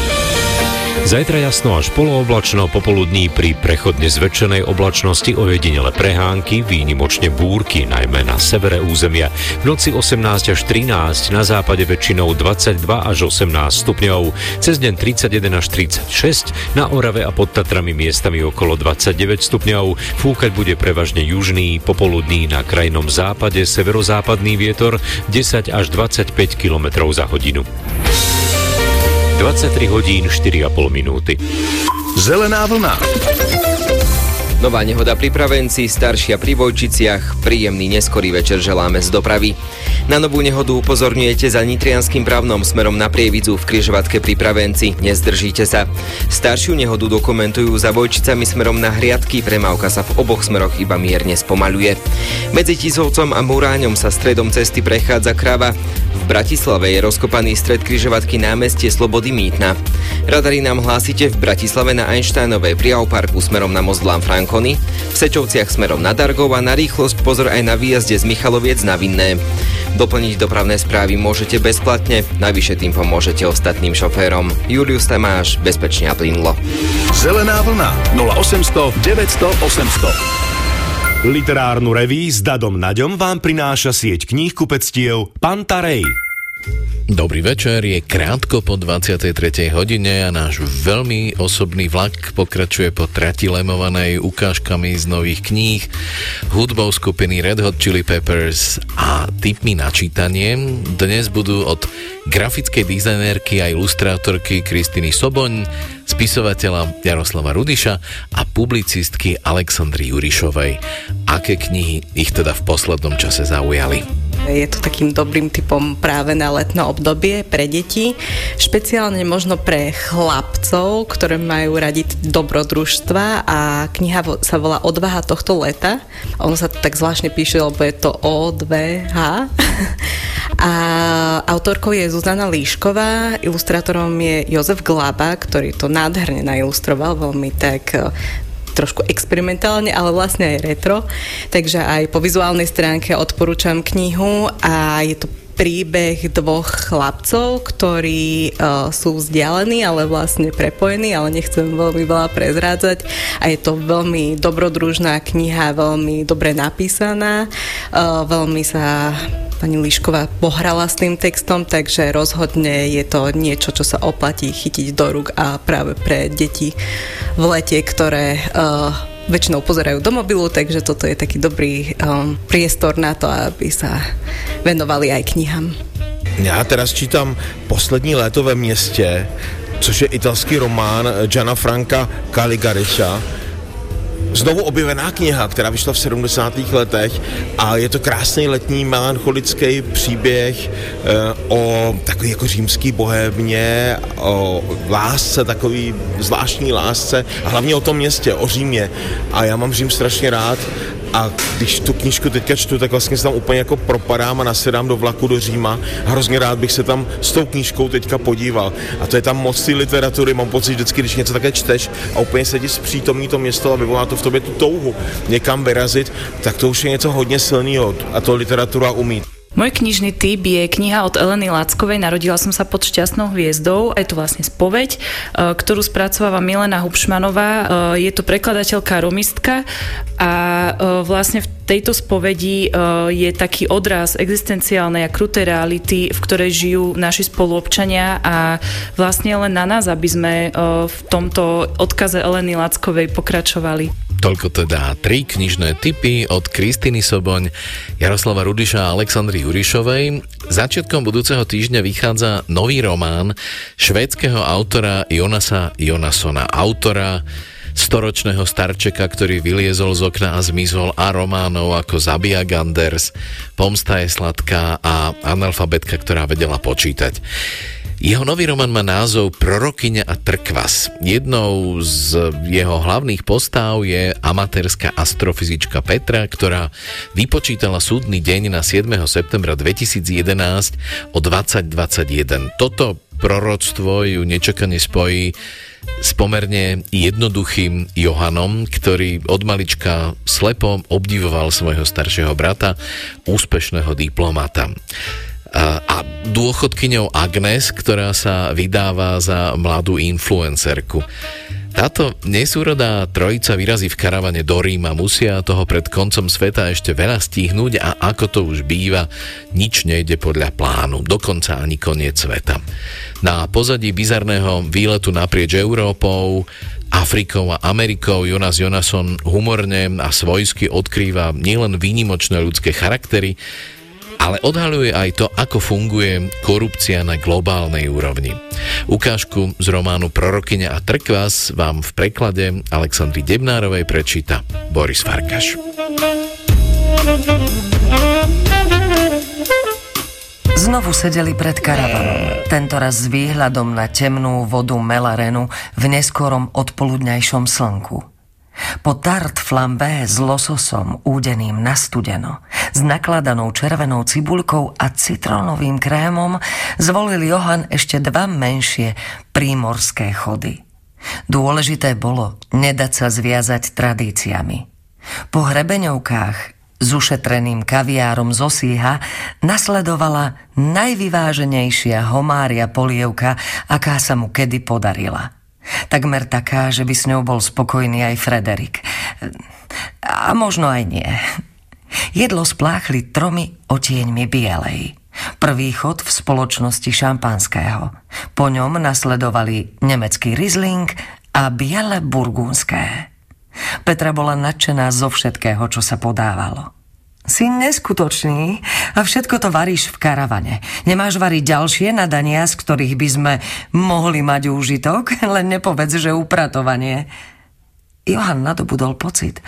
Zajtra jasno až polooblačno, popoludní pri prechodne zväčšenej oblačnosti ojedinele prehánky, výnimočne búrky, najmä na severe územia. V noci 18 až 13, na západe väčšinou 22 až 18 stupňov, cez deň 31 až 36, na Orave a pod Tatrami miestami okolo 29 stupňov, fúkať bude prevažne južný, popoludný na krajnom západe severozápadný vietor 10 až 25 km za hodinu. 23 hodín 4,5 minúty. Zelená vlna. Nová nehoda pri Pravenci, staršia pri Vojčiciach, príjemný neskorý večer želáme z dopravy. Na novú nehodu upozorňujete za nitrianským právnom smerom na Prievidzu v križovatke pri Pravenci. Nezdržíte sa. Staršiu nehodu dokumentujú za Vojčicami smerom na Hriadky, premávka sa v oboch smeroch iba mierne spomaluje. Medzi Tisovcom a Muráňom sa stredom cesty prechádza krava. V Bratislave je rozkopaný stred križovatky námestie Slobody Mýtna. Radary nám hlásite v Bratislave na Einsteinovej pri Auparku smerom na most Frankony, v Sečovciach smerom na Dargov a na rýchlosť pozor aj na výjazde z Michaloviec na Vinné. Doplniť dopravné správy môžete bezplatne, najvyššie tým pomôžete ostatným šoférom. Julius Tamáš, bezpečne a plynlo. Zelená vlna 0800 900 800. Literárnu reví s Dadom Naďom vám prináša sieť kníh kupectiev Pantarej. Dobrý večer, je krátko po 23. hodine a náš veľmi osobný vlak pokračuje po trati lemovanej ukážkami z nových kníh, hudbou skupiny Red Hot Chili Peppers a tipmi na čítanie. Dnes budú od grafickej dizajnérky a ilustrátorky Kristiny Soboň, spisovateľa Jaroslava Rudiša a publicistky Aleksandry Jurišovej. Aké knihy ich teda v poslednom čase zaujali? Je to takým dobrým typom práve na letné obdobie pre deti, špeciálne možno pre chlapcov, ktoré majú radi dobrodružstva a kniha sa volá Odvaha tohto leta. Ono sa to tak zvláštne píše, lebo je to O2H. [LAUGHS] A autorkou je Zuzana Líšková, ilustrátorom je Jozef Glaba, ktorý to nádherne nailustroval, veľmi tak trošku experimentálne, ale vlastne aj retro. Takže aj po vizuálnej stránke odporúčam knihu a je to príbeh dvoch chlapcov, ktorí uh, sú vzdialení, ale vlastne prepojení, ale nechcem veľmi veľa prezrádzať. A je to veľmi dobrodružná kniha, veľmi dobre napísaná, uh, veľmi sa pani Líšková pohrala s tým textom, takže rozhodne je to niečo, čo sa oplatí chytiť do rúk a práve pre deti v lete, ktoré uh, väčšinou pozerajú do mobilu, takže toto je taký dobrý um, priestor na to, aby sa venovali aj knihám. Já teraz čítám Poslední léto ve městě, což je italský román Jana Franka Caligariša znovu objevená kniha, která vyšla v 70. letech a je to krásný letní melancholický příběh e, o takový jako římský bohémně, o lásce, takový zvláštní lásce a hlavně o tom městě, o Římě. A já mám Řím strašně rád a když tu knížku teďka čtu, tak vlastně se tam úplně jako propadám a nasedám do vlaku do Říma. Hrozně rád bych se tam s tou knížkou teďka podíval. A to je tam moc té literatury, mám pocit vždycky, když něco také čteš a úplně se ti zpřítomní to město a vyvolá to v tobě tu touhu někam vyrazit, tak to už je něco hodně silného a to literatura umí. Môj knižný typ je kniha od Eleny Lackovej Narodila som sa pod šťastnou hviezdou. Je to vlastne spoveď, e, ktorú spracováva Milena Hubšmanová. E, je to prekladateľka romistka a e, vlastne v tejto spovedi je taký odraz existenciálnej a krutej reality, v ktorej žijú naši spoluobčania a vlastne len na nás, aby sme v tomto odkaze Eleny Lackovej pokračovali. Toľko teda tri knižné typy od Kristiny Soboň, Jaroslava Rudiša a Aleksandry Jurišovej. Začiatkom budúceho týždňa vychádza nový román švédskeho autora Jonasa Jonasona, autora storočného starčeka, ktorý vyliezol z okna a zmizol a románov ako Zabia Ganders, Pomsta je sladká a analfabetka, ktorá vedela počítať. Jeho nový román má názov Prorokyňa a trkvas. Jednou z jeho hlavných postáv je amatérska astrofyzička Petra, ktorá vypočítala súdny deň na 7. septembra 2011 o 2021. Toto proroctvo ju nečakane spojí s pomerne jednoduchým Johanom, ktorý od malička slepo obdivoval svojho staršieho brata, úspešného diplomata a dôchodkyňou Agnes, ktorá sa vydáva za mladú influencerku. Táto nesúrodá trojica vyrazí v karavane do Ríma, musia toho pred koncom sveta ešte veľa stihnúť a ako to už býva, nič nejde podľa plánu, dokonca ani koniec sveta. Na pozadí bizarného výletu naprieč Európou, Afrikou a Amerikou Jonas Jonason humorne a svojsky odkrýva nielen výnimočné ľudské charaktery, ale odhaľuje aj to, ako funguje korupcia na globálnej úrovni. Ukážku z románu Prorokyňa a trkvas vám v preklade Aleksandry Debnárovej prečíta Boris Farkaš. Znovu sedeli pred karavanom, tentoraz s výhľadom na temnú vodu Melarenu v neskorom odpoludňajšom slnku. Po tart flambé s lososom údeným na studeno, s nakladanou červenou cibulkou a citrónovým krémom zvolil Johan ešte dva menšie prímorské chody. Dôležité bolo nedať sa zviazať tradíciami. Po hrebeňovkách s ušetreným kaviárom z Osíha nasledovala najvyváženejšia homária polievka, aká sa mu kedy podarila – Takmer taká, že by s ňou bol spokojný aj Frederik. A možno aj nie. Jedlo spláchli tromi otieňmi bielej. Prvý chod v spoločnosti šampanského. Po ňom nasledovali nemecký Riesling a biele burgúnske. Petra bola nadšená zo všetkého, čo sa podávalo. Si neskutočný a všetko to varíš v karavane. Nemáš variť ďalšie nadania, z ktorých by sme mohli mať úžitok, [LAUGHS] len nepovedz, že upratovanie. Johan nadobudol pocit,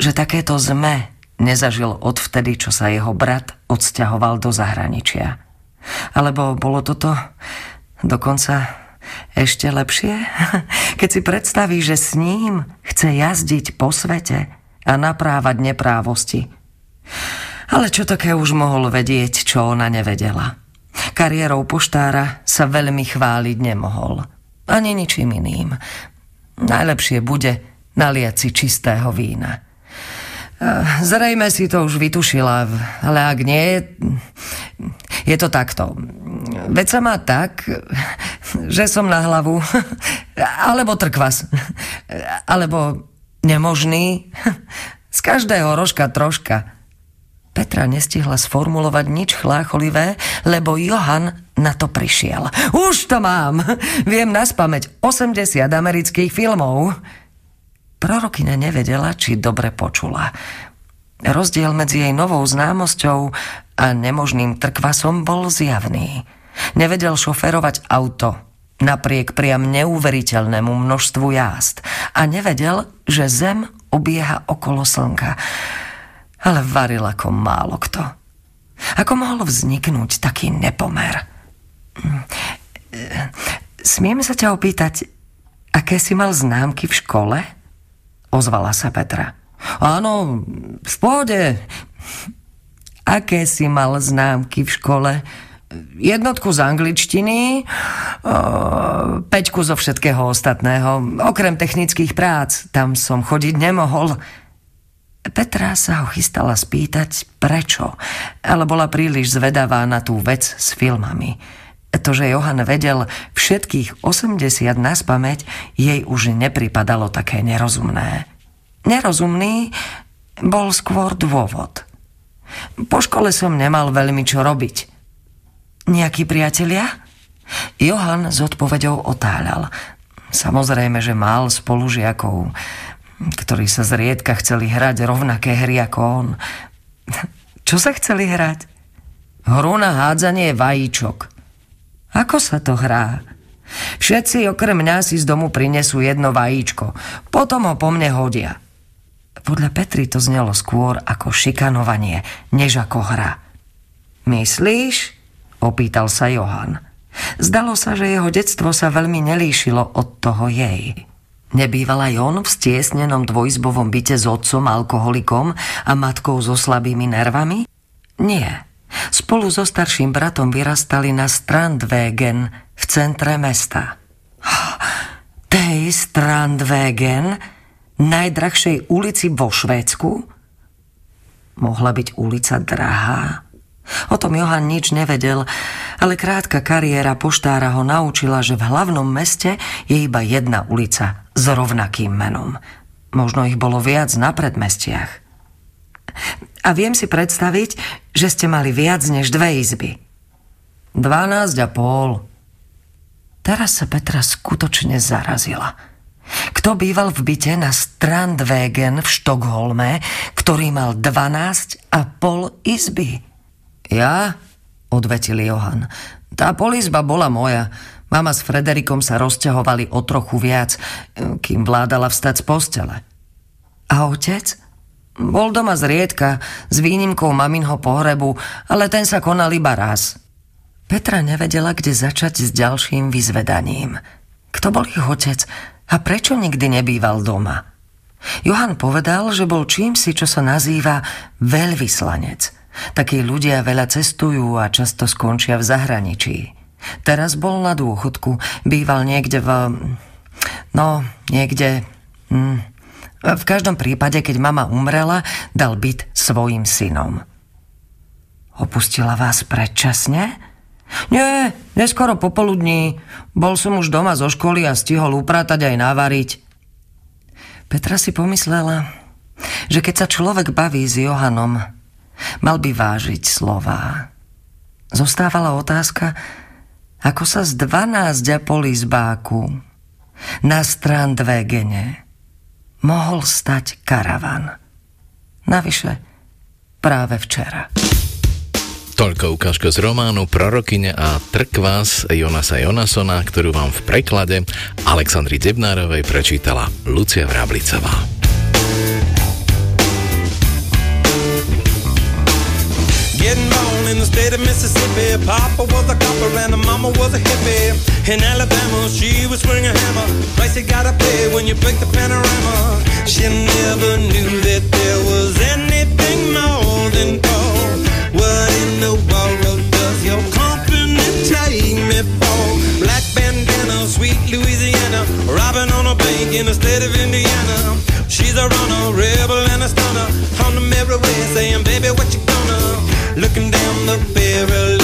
že takéto zme nezažil odvtedy, čo sa jeho brat odsťahoval do zahraničia. Alebo bolo toto dokonca ešte lepšie? [LAUGHS] Keď si predstaví, že s ním chce jazdiť po svete a naprávať neprávosti – ale čo také už mohol vedieť, čo ona nevedela. Kariérou poštára sa veľmi chváliť nemohol. Ani ničím iným. Najlepšie bude naliať si čistého vína. Zrejme si to už vytušila, ale ak nie, je to takto. Veď sa má tak, že som na hlavu, alebo trkvas, alebo nemožný, z každého rožka troška. Petra nestihla sformulovať nič chlácholivé, lebo Johan na to prišiel. Už to mám! Viem naspameť 80 amerických filmov. Prorokina nevedela, či dobre počula. Rozdiel medzi jej novou známosťou a nemožným trkvasom bol zjavný. Nevedel šoferovať auto, napriek priam neuveriteľnému množstvu jazd a nevedel, že Zem obieha okolo Slnka ale varil ako málo kto. Ako mohol vzniknúť taký nepomer? Smiem sa ťa opýtať, aké si mal známky v škole? Ozvala sa Petra. Áno, v pohode. Aké si mal známky v škole? Jednotku z angličtiny, peťku zo všetkého ostatného. Okrem technických prác, tam som chodiť nemohol. Petra sa ho chystala spýtať, prečo, ale bola príliš zvedavá na tú vec s filmami. To, že Johan vedel všetkých 80 na spameť, jej už nepripadalo také nerozumné. Nerozumný bol skôr dôvod. Po škole som nemal veľmi čo robiť. Nejakí priatelia? Johan s odpovedou otáľal. Samozrejme, že mal spolužiakov ktorí sa zriedka chceli hrať rovnaké hry ako on. [LAUGHS] Čo sa chceli hrať? Hru na hádzanie vajíčok. Ako sa to hrá? Všetci okrem mňa si z domu prinesú jedno vajíčko, potom ho po mne hodia. Podľa Petri to znelo skôr ako šikanovanie, než ako hra. Myslíš? Opýtal sa Johan. Zdalo sa, že jeho detstvo sa veľmi nelíšilo od toho jej. Nebýval aj on v stiesnenom dvojizbovom byte s otcom, alkoholikom a matkou so slabými nervami? Nie. Spolu so starším bratom vyrastali na Strandwegen v centre mesta. Tej Strandwegen? Najdrahšej ulici vo Švédsku? Mohla byť ulica drahá? O tom Johan nič nevedel, ale krátka kariéra poštára ho naučila, že v hlavnom meste je iba jedna ulica s rovnakým menom. Možno ich bolo viac na predmestiach. A viem si predstaviť, že ste mali viac než dve izby. Dvanásť a pol. Teraz sa Petra skutočne zarazila. Kto býval v byte na Strandwegen v Štokholme, ktorý mal 12 a pol izby? Ja? Odvetil Johan. Tá polizba bola moja. Mama s Frederikom sa rozťahovali o trochu viac, kým vládala vstať z postele. A otec? Bol doma zriedka, s výnimkou maminho pohrebu, ale ten sa konal iba raz. Petra nevedela, kde začať s ďalším vyzvedaním. Kto bol ich otec a prečo nikdy nebýval doma? Johan povedal, že bol čím si, čo sa nazýva veľvyslanec. Takí ľudia veľa cestujú a často skončia v zahraničí. Teraz bol na dôchodku, býval niekde v... No, niekde... Hm, v každom prípade, keď mama umrela, dal byt svojim synom. Opustila vás predčasne? Nie, neskoro popoludní. Bol som už doma zo školy a stihol upratať aj navariť. Petra si pomyslela, že keď sa človek baví s Johanom, mal by vážiť slová. Zostávala otázka, ako sa z 12 polizbáku na strán dve gene mohol stať karavan. Navyše, práve včera. Toľko ukážka z románu Prorokyne a Trkvás Jonasa Jonasona, ktorú vám v preklade Aleksandri Debnárovej prečítala Lucia Vrablicová. Getting born in the state of Mississippi. Papa was a copper and mama was a hippie. In Alabama, she was swinging a hammer. Price you gotta pay when you break the panorama. She never knew that there was anything more than gold. What in the world does your company take me for? Black bandana, sweet Louisiana. Robbing on a bank in the state of Indiana. She's a runner, rebel and a stunner. On the mirror way saying, baby, what you the barrel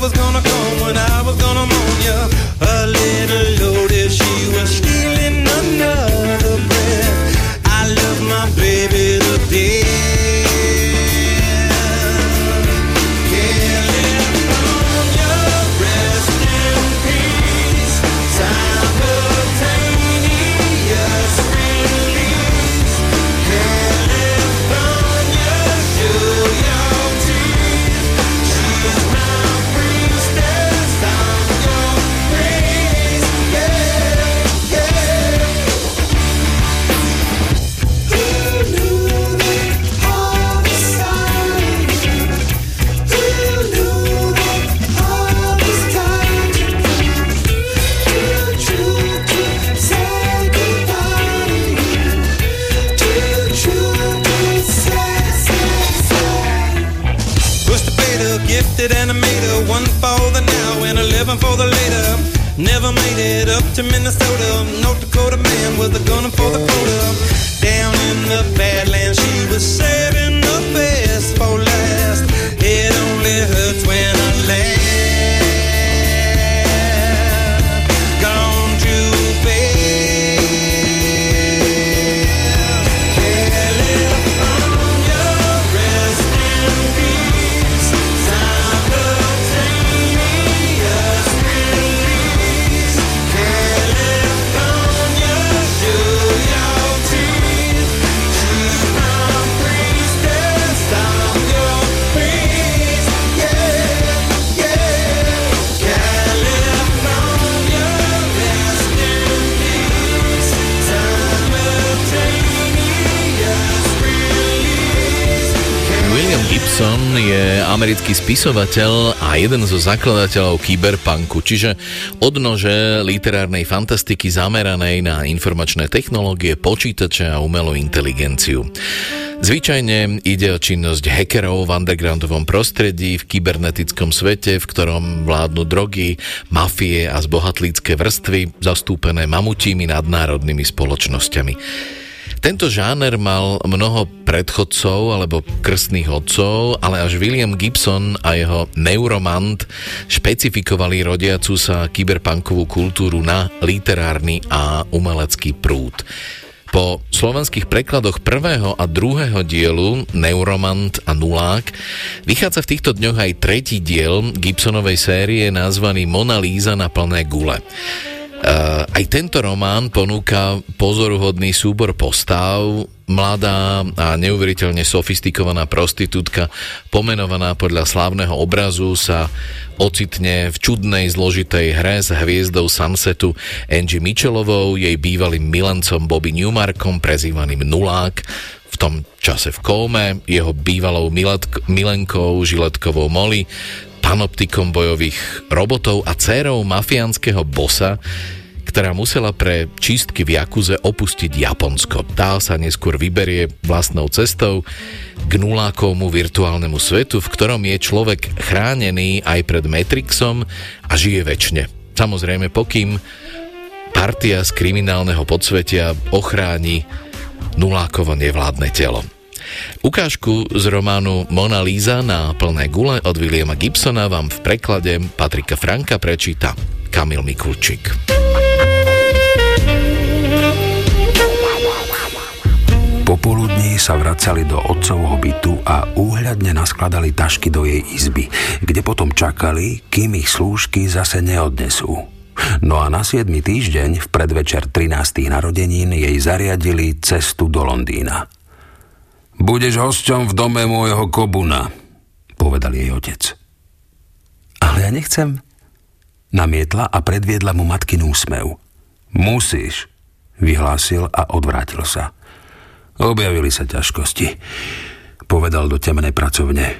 was gonna come when I Gibson je americký spisovateľ a jeden zo zakladateľov kyberpunku, čiže odnože literárnej fantastiky zameranej na informačné technológie, počítače a umelú inteligenciu. Zvyčajne ide o činnosť hackerov v undergroundovom prostredí, v kybernetickom svete, v ktorom vládnu drogy, mafie a zbohatlícke vrstvy, zastúpené mamutími nadnárodnými spoločnosťami. Tento žáner mal mnoho predchodcov alebo krstných otcov, ale až William Gibson a jeho Neuromant špecifikovali rodiacu sa kyberpunkovú kultúru na literárny a umelecký prúd. Po slovenských prekladoch prvého a druhého dielu Neuromant a Nulák vychádza v týchto dňoch aj tretí diel Gibsonovej série nazvaný Mona Lisa na plné gule. Uh, aj tento román ponúka pozoruhodný súbor postav. Mladá a neuveriteľne sofistikovaná prostitútka, pomenovaná podľa slávneho obrazu, sa ocitne v čudnej zložitej hre s hviezdou Sunsetu Angie Mitchellovou, jej bývalým milencom Bobby Newmarkom, prezývaným Nulák, v tom čase v kóme, jeho bývalou milenkou Žiletkovou Molly, panoptikom bojových robotov a dcérou mafiánskeho bosa, ktorá musela pre čistky v Jakuze opustiť Japonsko. Tá sa neskôr vyberie vlastnou cestou k nulákovmu virtuálnemu svetu, v ktorom je človek chránený aj pred Matrixom a žije väčšine. Samozrejme, pokým partia z kriminálneho podsvetia ochráni nulákovo nevládne telo. Ukážku z románu Mona Lisa na plné gule od Williama Gibsona vám v preklade Patrika Franka prečíta Kamil Mikulčík. Popoludní sa vracali do otcovho bytu a úhľadne naskladali tašky do jej izby, kde potom čakali, kým ich slúžky zase neodnesú. No a na 7. týždeň, v predvečer 13. narodenín, jej zariadili cestu do Londýna. Budeš hosťom v dome môjho kobuna, povedal jej otec. Ale ja nechcem, namietla a predviedla mu matkin úsmev. Musíš, vyhlásil a odvrátil sa. Objavili sa ťažkosti, povedal do temnej pracovne.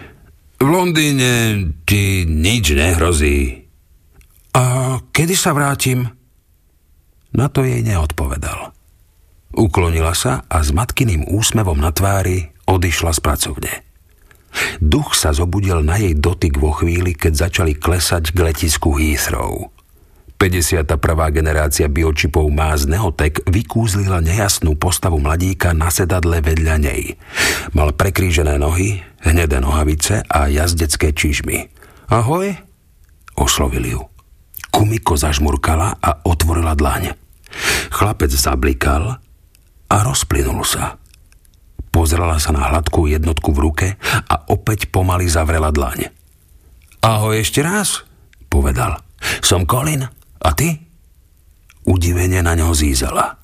V Londýne ti nič nehrozí. A kedy sa vrátim? Na to jej neodpovedal. Uklonila sa a s matkyným úsmevom na tvári odišla z pracovne. Duch sa zobudil na jej dotyk vo chvíli, keď začali klesať k letisku Heathrow. 51. generácia biočipov Maz Neotek vykúzlila nejasnú postavu mladíka na sedadle vedľa nej. Mal prekrížené nohy, hnedé nohavice a jazdecké čižmy. Ahoj, oslovil ju. Kumiko zažmurkala a otvorila dlaň. Chlapec zablikal a rozplynul sa. Pozrela sa na hladkú jednotku v ruke a opäť pomaly zavrela dlaň. Ahoj ešte raz, povedal. Som Colin, a ty? Udivene na ňo zízala.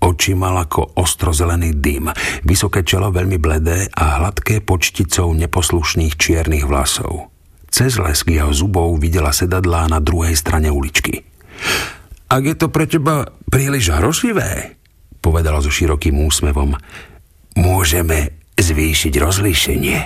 Oči mal ako ostrozelený dym, vysoké čelo veľmi bledé a hladké počticou neposlušných čiernych vlasov. Cez lesk jeho zubov videla sedadlá na druhej strane uličky. Ak je to pre teba príliš hrozivé, povedala so širokým úsmevom, môžeme zvýšiť rozlíšenie.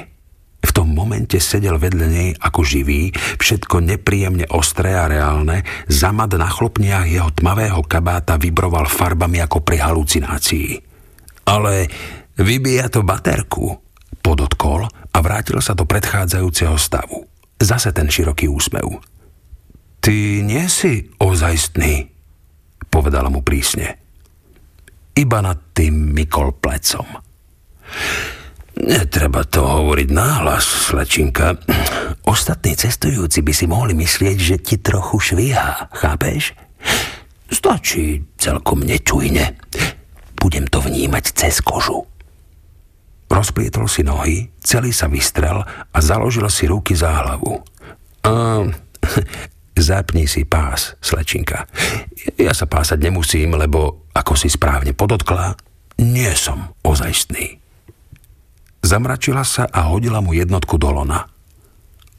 V tom momente sedel vedľa nej ako živý, všetko nepríjemne ostré a reálne, zamad na chlopniach jeho tmavého kabáta vibroval farbami ako pri halucinácii. Ale vybíja to baterku, podotkol a vrátil sa do predchádzajúceho stavu. Zase ten široký úsmev. Ty nie si ozajstný, povedala mu prísne. Iba nad tým Mikol plecom. Netreba to hovoriť náhlas, slečinka. Ostatní cestujúci by si mohli myslieť, že ti trochu švíha, chápeš? Stačí celkom nečujne. Budem to vnímať cez kožu. Rozplietol si nohy, celý sa vystrel a založil si ruky za hlavu. A, [LAUGHS] zapni si pás, slečinka. Ja sa pásať nemusím, lebo, ako si správne podotkla, nie som ozajstný. Zamračila sa a hodila mu jednotku do lona.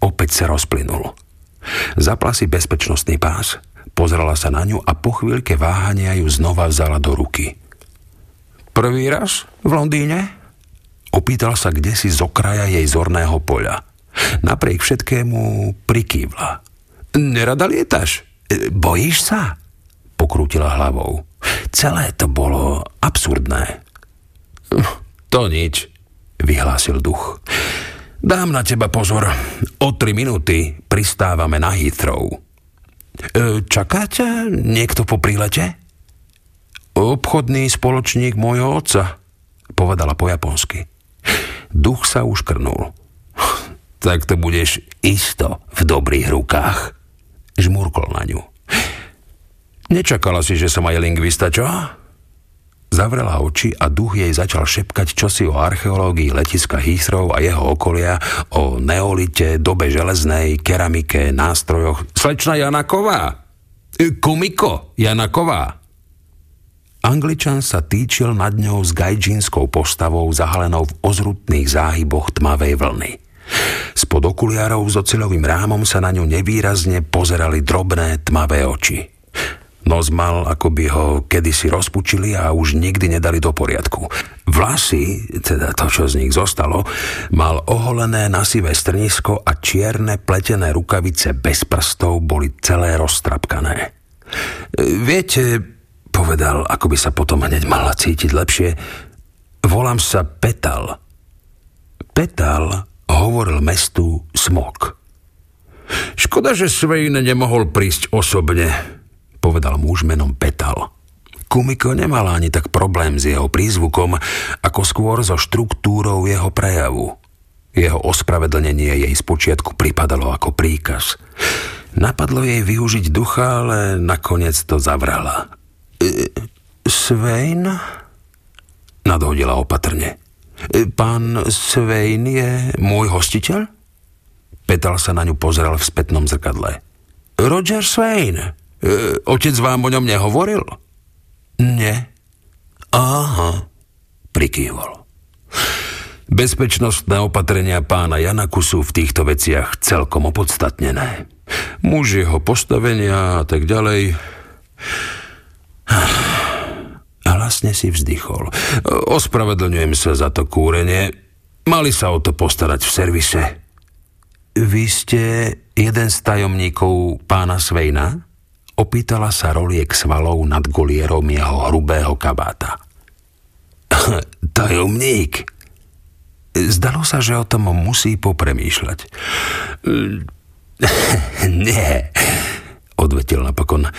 Opäť sa rozplynul. Zapla si bezpečnostný pás, pozrela sa na ňu a po chvíľke váhania ju znova vzala do ruky. Prvý raz v Londýne? Opýtal sa kde si z okraja jej zorného poľa. Napriek všetkému prikývla. Nerada lietaš? E, bojíš sa? Pokrútila hlavou. Celé to bolo absurdné. To nič, vyhlásil duch. Dám na teba pozor. O tri minúty pristávame na Heathrow. E, čakáte niekto po prílete? Obchodný spoločník môjho otca, povedala po japonsky. Duch sa uškrnul. Tak to budeš isto v dobrých rukách. Žmurkol na ňu. Nečakala si, že som aj lingvista, čo? Zavrela oči a duch jej začal šepkať čosi o archeológii letiska Heathrow a jeho okolia, o neolite, dobe železnej, keramike, nástrojoch. Slečna Janaková! Kumiko Janaková! Angličan sa týčil nad ňou s gajdžínskou postavou zahalenou v ozrutných záhyboch tmavej vlny. Spod okuliarov s oceľovým rámom sa na ňu nevýrazne pozerali drobné tmavé oči. Nos mal, ako by ho kedysi rozpučili a už nikdy nedali do poriadku. Vlasy, teda to, čo z nich zostalo, mal oholené na sivé strnisko a čierne pletené rukavice bez prstov boli celé roztrapkané. Viete, Povedal, ako by sa potom hneď mala cítiť lepšie. Volám sa Petal. Petal hovoril mestu Smok. Škoda, že Svein nemohol prísť osobne, povedal muž menom Petal. Kumiko nemala ani tak problém s jeho prízvukom, ako skôr so štruktúrou jeho prejavu. Jeho ospravedlnenie jej spočiatku pripadalo ako príkaz. Napadlo jej využiť ducha, ale nakoniec to zavrala. Svein? Nadhodila opatrne. Pán Svein je môj hostiteľ? Petal sa na ňu pozrel v spätnom zrkadle. Roger Svein. E, otec vám o ňom nehovoril? Nie. Aha, prikývol. Bezpečnostné opatrenia pána Janaku sú v týchto veciach celkom opodstatnené. Muž jeho postavenia a tak ďalej. Hlasne si vzdychol. Ospravedlňujem sa za to kúrenie. Mali sa o to postarať v servise. Vy ste jeden z tajomníkov pána Svejna? Opýtala sa roliek svalov nad golierom jeho hrubého kabáta. [LAUGHS] Tajomník? Zdalo sa, že o tom musí popremýšľať. [LAUGHS] Nie, odvetil napokon. [LAUGHS]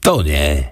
To nie.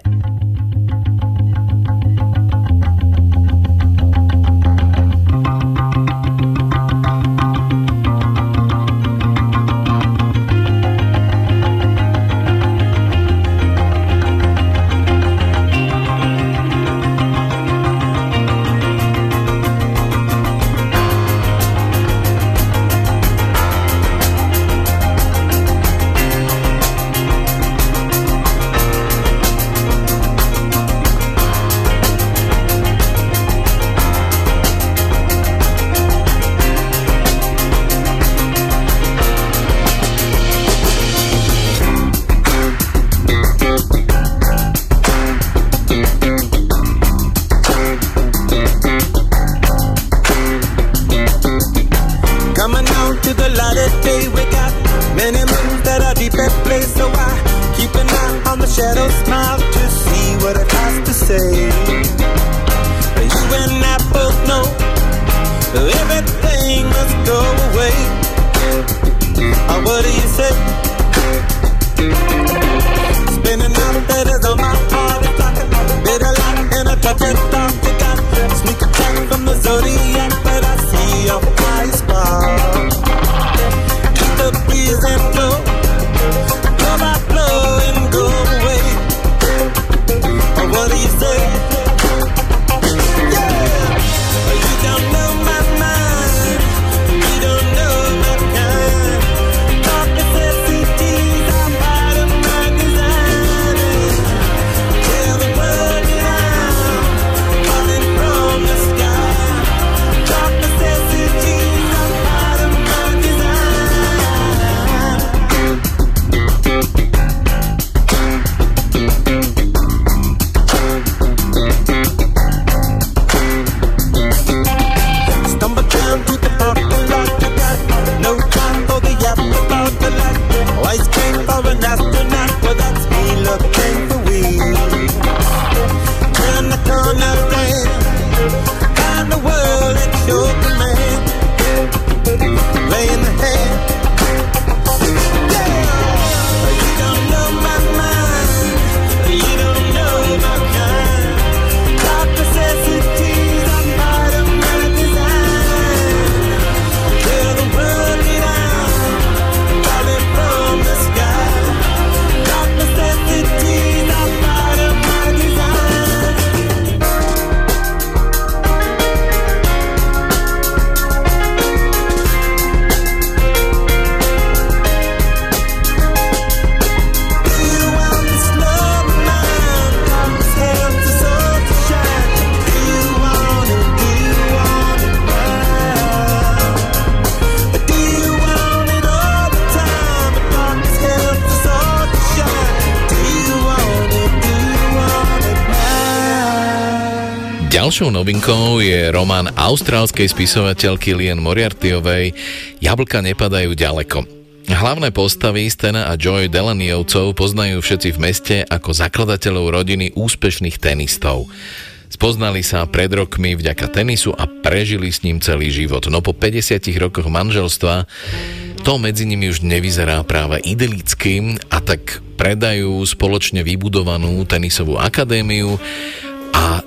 Ďalšou novinkou je román austrálskej spisovateľky Lien Moriartyovej Jablka nepadajú ďaleko. Hlavné postavy Stena a Joy Delaniovcov poznajú všetci v meste ako zakladateľov rodiny úspešných tenistov. Spoznali sa pred rokmi vďaka tenisu a prežili s ním celý život. No po 50 rokoch manželstva to medzi nimi už nevyzerá práve idylicky a tak predajú spoločne vybudovanú tenisovú akadémiu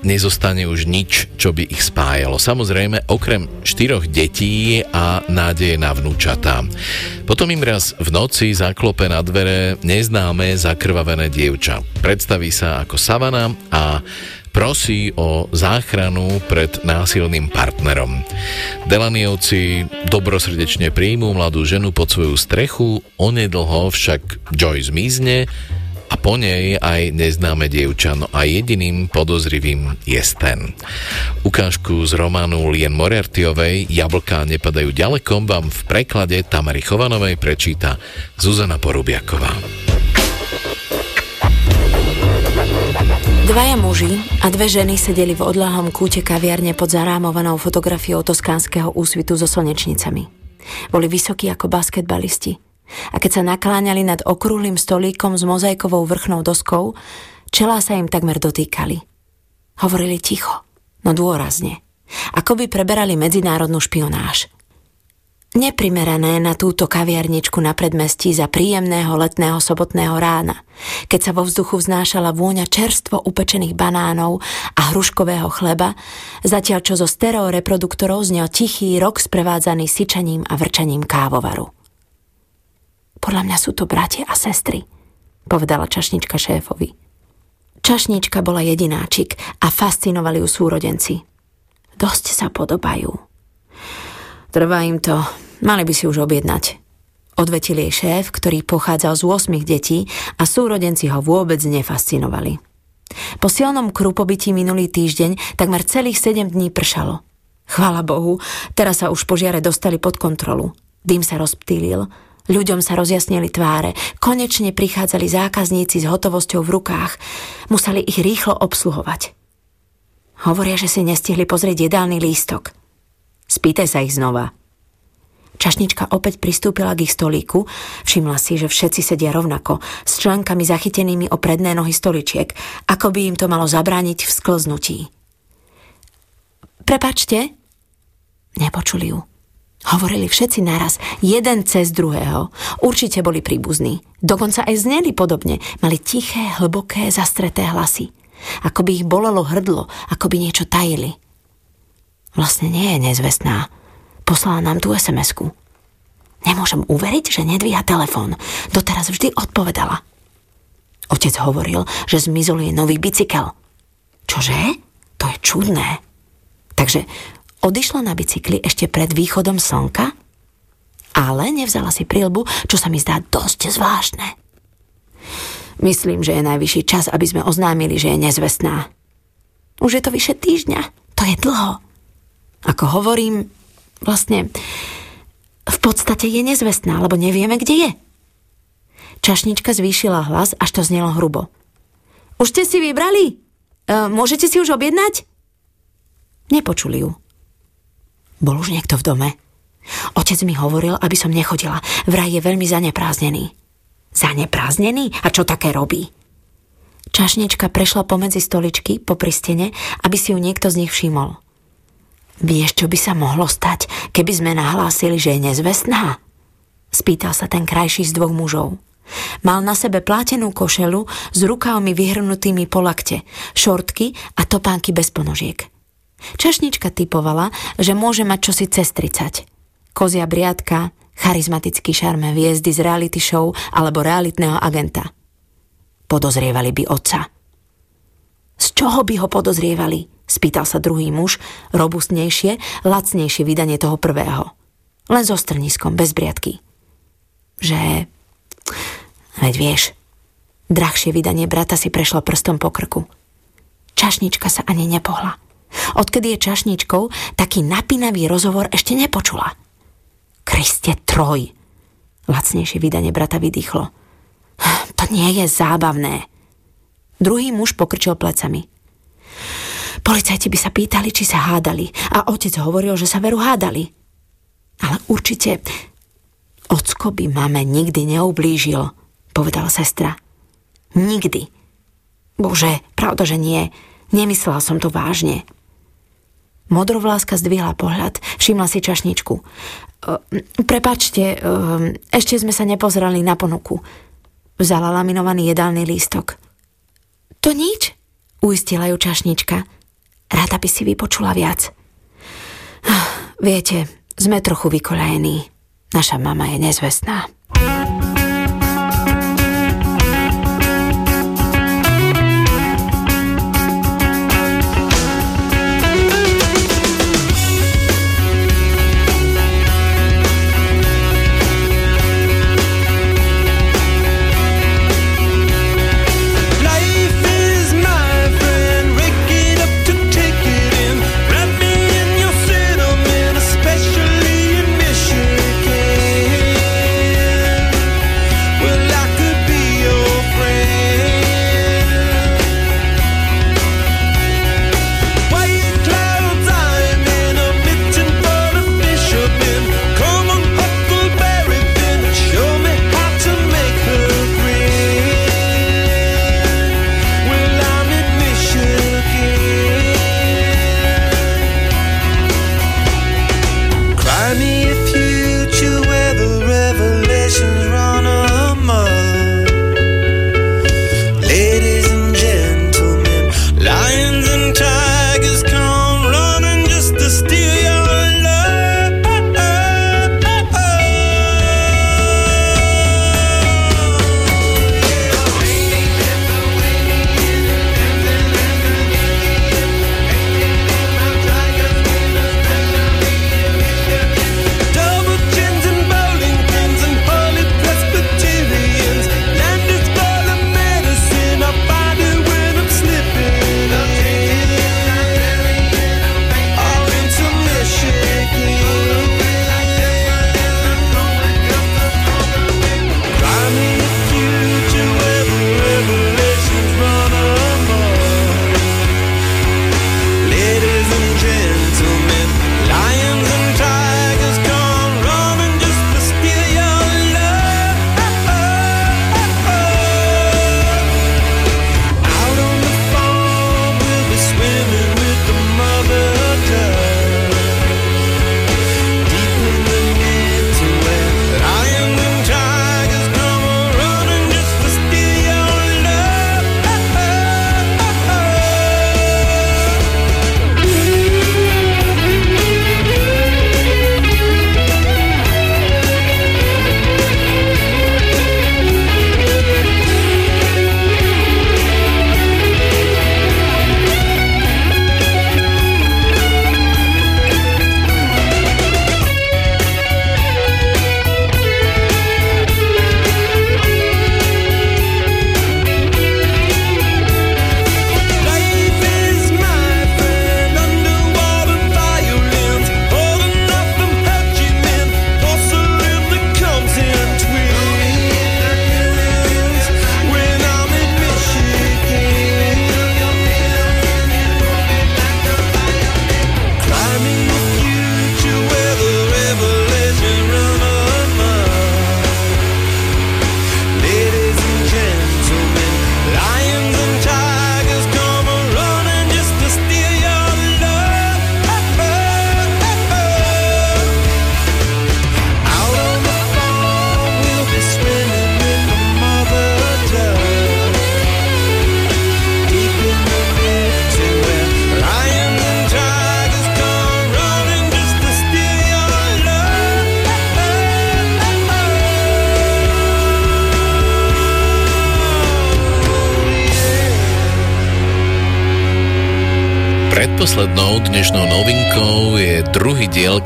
nezostane už nič, čo by ich spájalo. Samozrejme, okrem štyroch detí a nádeje na vnúčatá. Potom im raz v noci zaklope na dvere neznáme zakrvavené dievča. Predstaví sa ako savana a prosí o záchranu pred násilným partnerom. Delaniovci dobrosrdečne príjmú mladú ženu pod svoju strechu, onedlho však Joy zmizne po nej aj neznáme dievča, no a jediným podozrivým je Sten. Ukážku z románu Lien Moriartyovej Jablká nepadajú ďaleko vám v preklade Tamary Chovanovej prečíta Zuzana Porubiaková. Dvaja muži a dve ženy sedeli v odláhom kúte kaviarne pod zarámovanou fotografiou toskánskeho úsvitu so slnečnicami. Boli vysokí ako basketbalisti a keď sa nakláňali nad okrúhlym stolíkom s mozaikovou vrchnou doskou, čelá sa im takmer dotýkali. Hovorili ticho, no dôrazne. Ako by preberali medzinárodnú špionáž. Neprimerané na túto kaviarničku na predmestí za príjemného letného sobotného rána, keď sa vo vzduchu vznášala vôňa čerstvo upečených banánov a hruškového chleba, zatiaľ čo zo stereoreproduktorov znel tichý rok sprevádzaný syčaním a vrčaním kávovaru. Podľa mňa sú to bratia a sestry, povedala čašnička šéfovi. Čašnička bola jedináčik a fascinovali ju súrodenci. Dosť sa podobajú. Trvá im to, mali by si už objednať. Odvetil jej šéf, ktorý pochádzal z 8 detí a súrodenci ho vôbec nefascinovali. Po silnom krupobití minulý týždeň takmer celých 7 dní pršalo. Chvala Bohu, teraz sa už požiare dostali pod kontrolu. Dým sa rozptýlil Ľuďom sa rozjasnili tváre, konečne prichádzali zákazníci s hotovosťou v rukách. Museli ich rýchlo obsluhovať. Hovoria, že si nestihli pozrieť jedálny lístok. Spýtaj sa ich znova. Čašnička opäť pristúpila k ich stolíku, všimla si, že všetci sedia rovnako, s členkami zachytenými o predné nohy stoličiek, ako by im to malo zabrániť v sklznutí. Prepačte? Nepočuli ju. Hovorili všetci naraz, jeden cez druhého. Určite boli príbuzní. Dokonca aj zneli podobne. Mali tiché, hlboké, zastreté hlasy. Ako by ich bolelo hrdlo, ako by niečo tajili. Vlastne nie je nezvestná. Poslala nám tú SMS-ku. Nemôžem uveriť, že nedvíha telefón. Doteraz vždy odpovedala. Otec hovoril, že zmizol jej nový bicykel. Čože? To je čudné. Takže odišla na bicykli ešte pred východom slnka, ale nevzala si prilbu, čo sa mi zdá dosť zvláštne. Myslím, že je najvyšší čas, aby sme oznámili, že je nezvestná. Už je to vyše týždňa. To je dlho. Ako hovorím, vlastne v podstate je nezvestná, lebo nevieme, kde je. Čašnička zvýšila hlas, až to znelo hrubo. Už ste si vybrali? E, môžete si už objednať? Nepočuli ju. Bol už niekto v dome? Otec mi hovoril, aby som nechodila. Vraj je veľmi zanepráznený. Zanepráznený? A čo také robí? Čašnička prešla pomedzi stoličky po pristene, aby si ju niekto z nich všimol. Vieš, čo by sa mohlo stať, keby sme nahlásili, že je nezvestná? Spýtal sa ten krajší z dvoch mužov. Mal na sebe plátenú košelu s rukávmi vyhrnutými po lakte, šortky a topánky bez ponožiek. Čašnička typovala, že môže mať čosi cez 30. Kozia briadka, charizmatický šarme hviezdy z reality show alebo realitného agenta. Podozrievali by otca. Z čoho by ho podozrievali? Spýtal sa druhý muž, robustnejšie, lacnejšie vydanie toho prvého. Len so strniskom, bez briadky. Že... Veď vieš, drahšie vydanie brata si prešlo prstom po krku. Čašnička sa ani nepohla. Odkedy je čašničkou, taký napínavý rozhovor ešte nepočula. Kriste troj! Lacnejšie vydanie brata vydýchlo. To nie je zábavné. Druhý muž pokrčil plecami. Policajti by sa pýtali, či sa hádali a otec hovoril, že sa veru hádali. Ale určite ocko by mame nikdy neublížil, povedala sestra. Nikdy. Bože, pravda, že nie. Nemyslela som to vážne. Modrovláska zdvihla pohľad, všimla si čašničku. E, prepačte, e, ešte sme sa nepozerali na ponuku. Vzala laminovaný jedálny lístok. To nič, uistila ju čašnička. Rada by si vypočula viac. Viete, sme trochu vykolajení. Naša mama je nezvestná.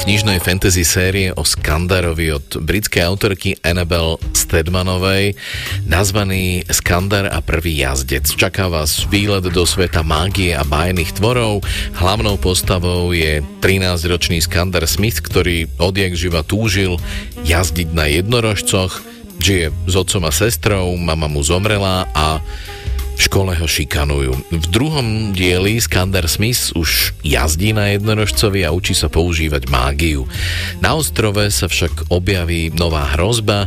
Knižnej fantasy série o Skandarovi od britskej autorky Annabel Stedmanovej, nazvaný Skandar a prvý jazdec. Čaká vás výlet do sveta mágie a bájnych tvorov. Hlavnou postavou je 13-ročný Skandar Smith, ktorý odjak živa túžil jazdiť na jednorožcoch, žije s otcom a sestrou, mama mu zomrela a v škole ho šikanujú. V druhom dieli Skander Smith už jazdí na jednorožcovi a učí sa používať mágiu. Na ostrove sa však objaví nová hrozba,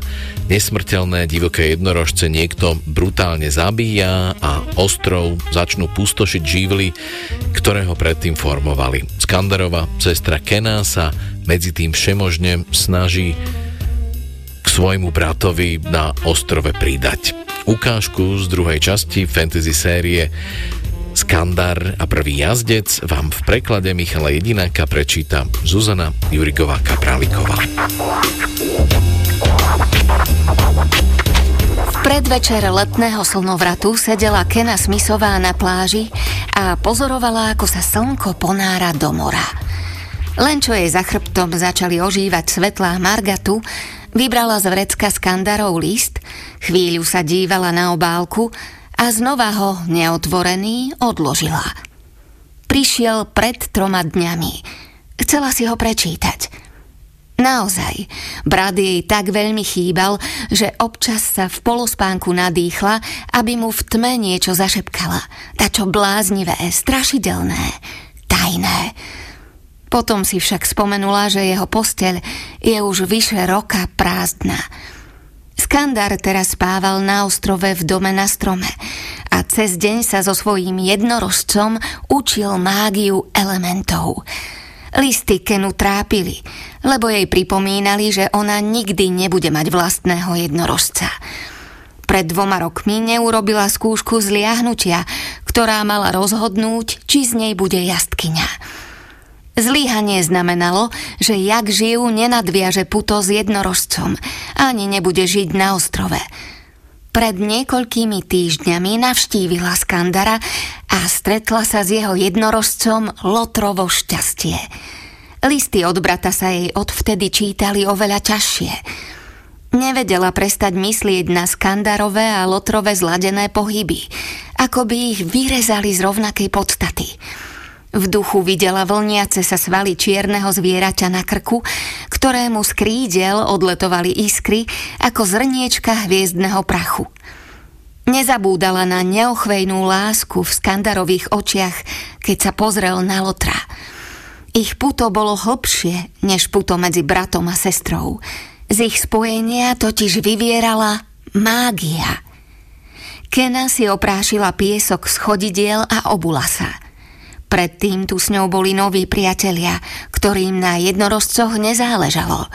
nesmrteľné divoké jednorožce niekto brutálne zabíja a ostrov začnú pustošiť živly, ktoré ho predtým formovali. Skanderova sestra Kena sa medzi tým všemožne snaží k svojmu bratovi na ostrove pridať. Ukážku z druhej časti fantasy série Skandar a prvý jazdec vám v preklade Michala Jedináka prečíta Zuzana Jurigová Kapraliková. V predvečer letného slnovratu sedela Kena Smithová na pláži a pozorovala, ako sa slnko ponára do mora. Len čo jej za chrbtom začali ožívať svetlá Margatu, Vybrala z vrecka skandarov list, chvíľu sa dívala na obálku a znova ho, neotvorený, odložila. Prišiel pred troma dňami. Chcela si ho prečítať. Naozaj, brat jej tak veľmi chýbal, že občas sa v polospánku nadýchla, aby mu v tme niečo zašepkala. Dačo bláznivé, strašidelné, tajné. Potom si však spomenula, že jeho posteľ je už vyše roka prázdna. Skandar teraz spával na ostrove v dome na strome a cez deň sa so svojím jednorožcom učil mágiu elementov. Listy Kenu trápili, lebo jej pripomínali, že ona nikdy nebude mať vlastného jednorožca. Pred dvoma rokmi neurobila skúšku zliahnutia, ktorá mala rozhodnúť, či z nej bude jastkyňa. Zlíhanie znamenalo, že jak žijú nenadviaže puto s jednorožcom, ani nebude žiť na ostrove. Pred niekoľkými týždňami navštívila Skandara a stretla sa s jeho jednorožcom Lotrovo šťastie. Listy od brata sa jej odvtedy čítali oveľa ťažšie. Nevedela prestať myslieť na Skandarové a Lotrové zladené pohyby, ako by ich vyrezali z rovnakej podstaty – v duchu videla vlniace sa svaly čierneho zvieraťa na krku, ktorému z krídel odletovali iskry ako zrniečka hviezdneho prachu. Nezabúdala na neochvejnú lásku v skandarových očiach, keď sa pozrel na Lotra. Ich puto bolo hlbšie, než puto medzi bratom a sestrou. Z ich spojenia totiž vyvierala mágia. Kena si oprášila piesok z chodidiel a obula sa – Predtým tu s ňou boli noví priatelia, ktorým na jednorožcoch nezáležalo.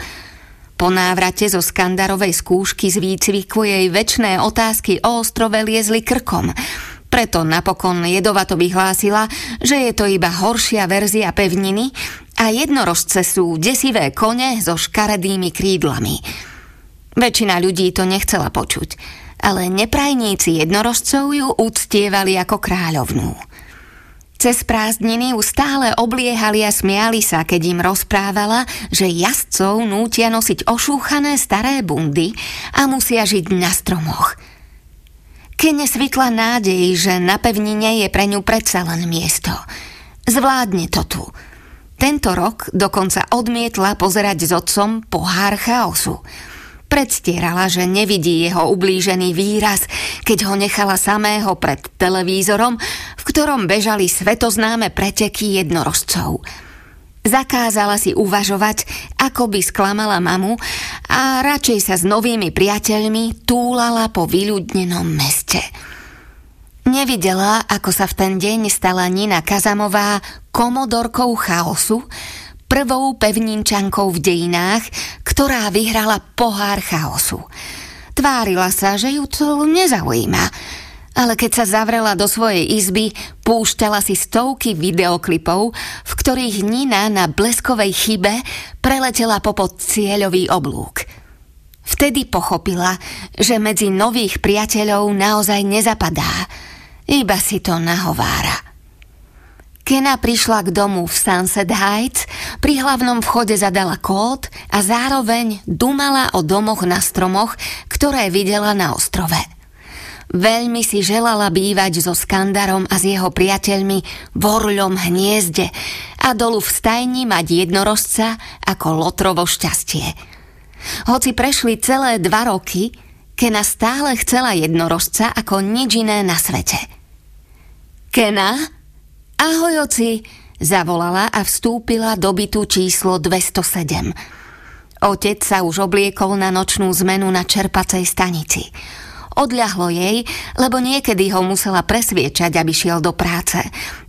Po návrate zo skandarovej skúšky z výcviku jej väčšné otázky o ostrove liezli krkom. Preto napokon jedovato vyhlásila, že je to iba horšia verzia pevniny a jednorožce sú desivé kone so škaredými krídlami. Väčšina ľudí to nechcela počuť, ale neprajníci jednorožcov ju uctievali ako kráľovnú. Cez prázdniny ju stále obliehali a smiali sa, keď im rozprávala, že jazdcov nútia nosiť ošúchané staré bundy a musia žiť na stromoch. Kene svitla nádej, že na pevnine je pre ňu predsa len miesto. Zvládne to tu. Tento rok dokonca odmietla pozerať s otcom pohár chaosu – Predstierala, že nevidí jeho ublížený výraz, keď ho nechala samého pred televízorom, v ktorom bežali svetoznáme preteky jednorožcov. Zakázala si uvažovať, ako by sklamala mamu a radšej sa s novými priateľmi túlala po vyľudnenom meste. Nevidela, ako sa v ten deň stala Nina Kazamová komodorkou chaosu, prvou pevninčankou v dejinách, ktorá vyhrala pohár chaosu. Tvárila sa, že ju to nezaujíma, ale keď sa zavrela do svojej izby, púšťala si stovky videoklipov, v ktorých Nina na bleskovej chybe preletela popod cieľový oblúk. Vtedy pochopila, že medzi nových priateľov naozaj nezapadá, iba si to nahovára. Kena prišla k domu v Sunset Heights, pri hlavnom vchode zadala kód a zároveň dumala o domoch na stromoch, ktoré videla na ostrove. Veľmi si želala bývať so Skandarom a s jeho priateľmi v orľom hniezde a dolu v stajni mať jednorožca ako Lotrovo šťastie. Hoci prešli celé dva roky, Kena stále chcela jednorožca ako nič iné na svete. Kena? Ahoj, oci, zavolala a vstúpila do bytu číslo 207. Otec sa už obliekol na nočnú zmenu na čerpacej stanici. Odľahlo jej, lebo niekedy ho musela presviečať, aby šiel do práce.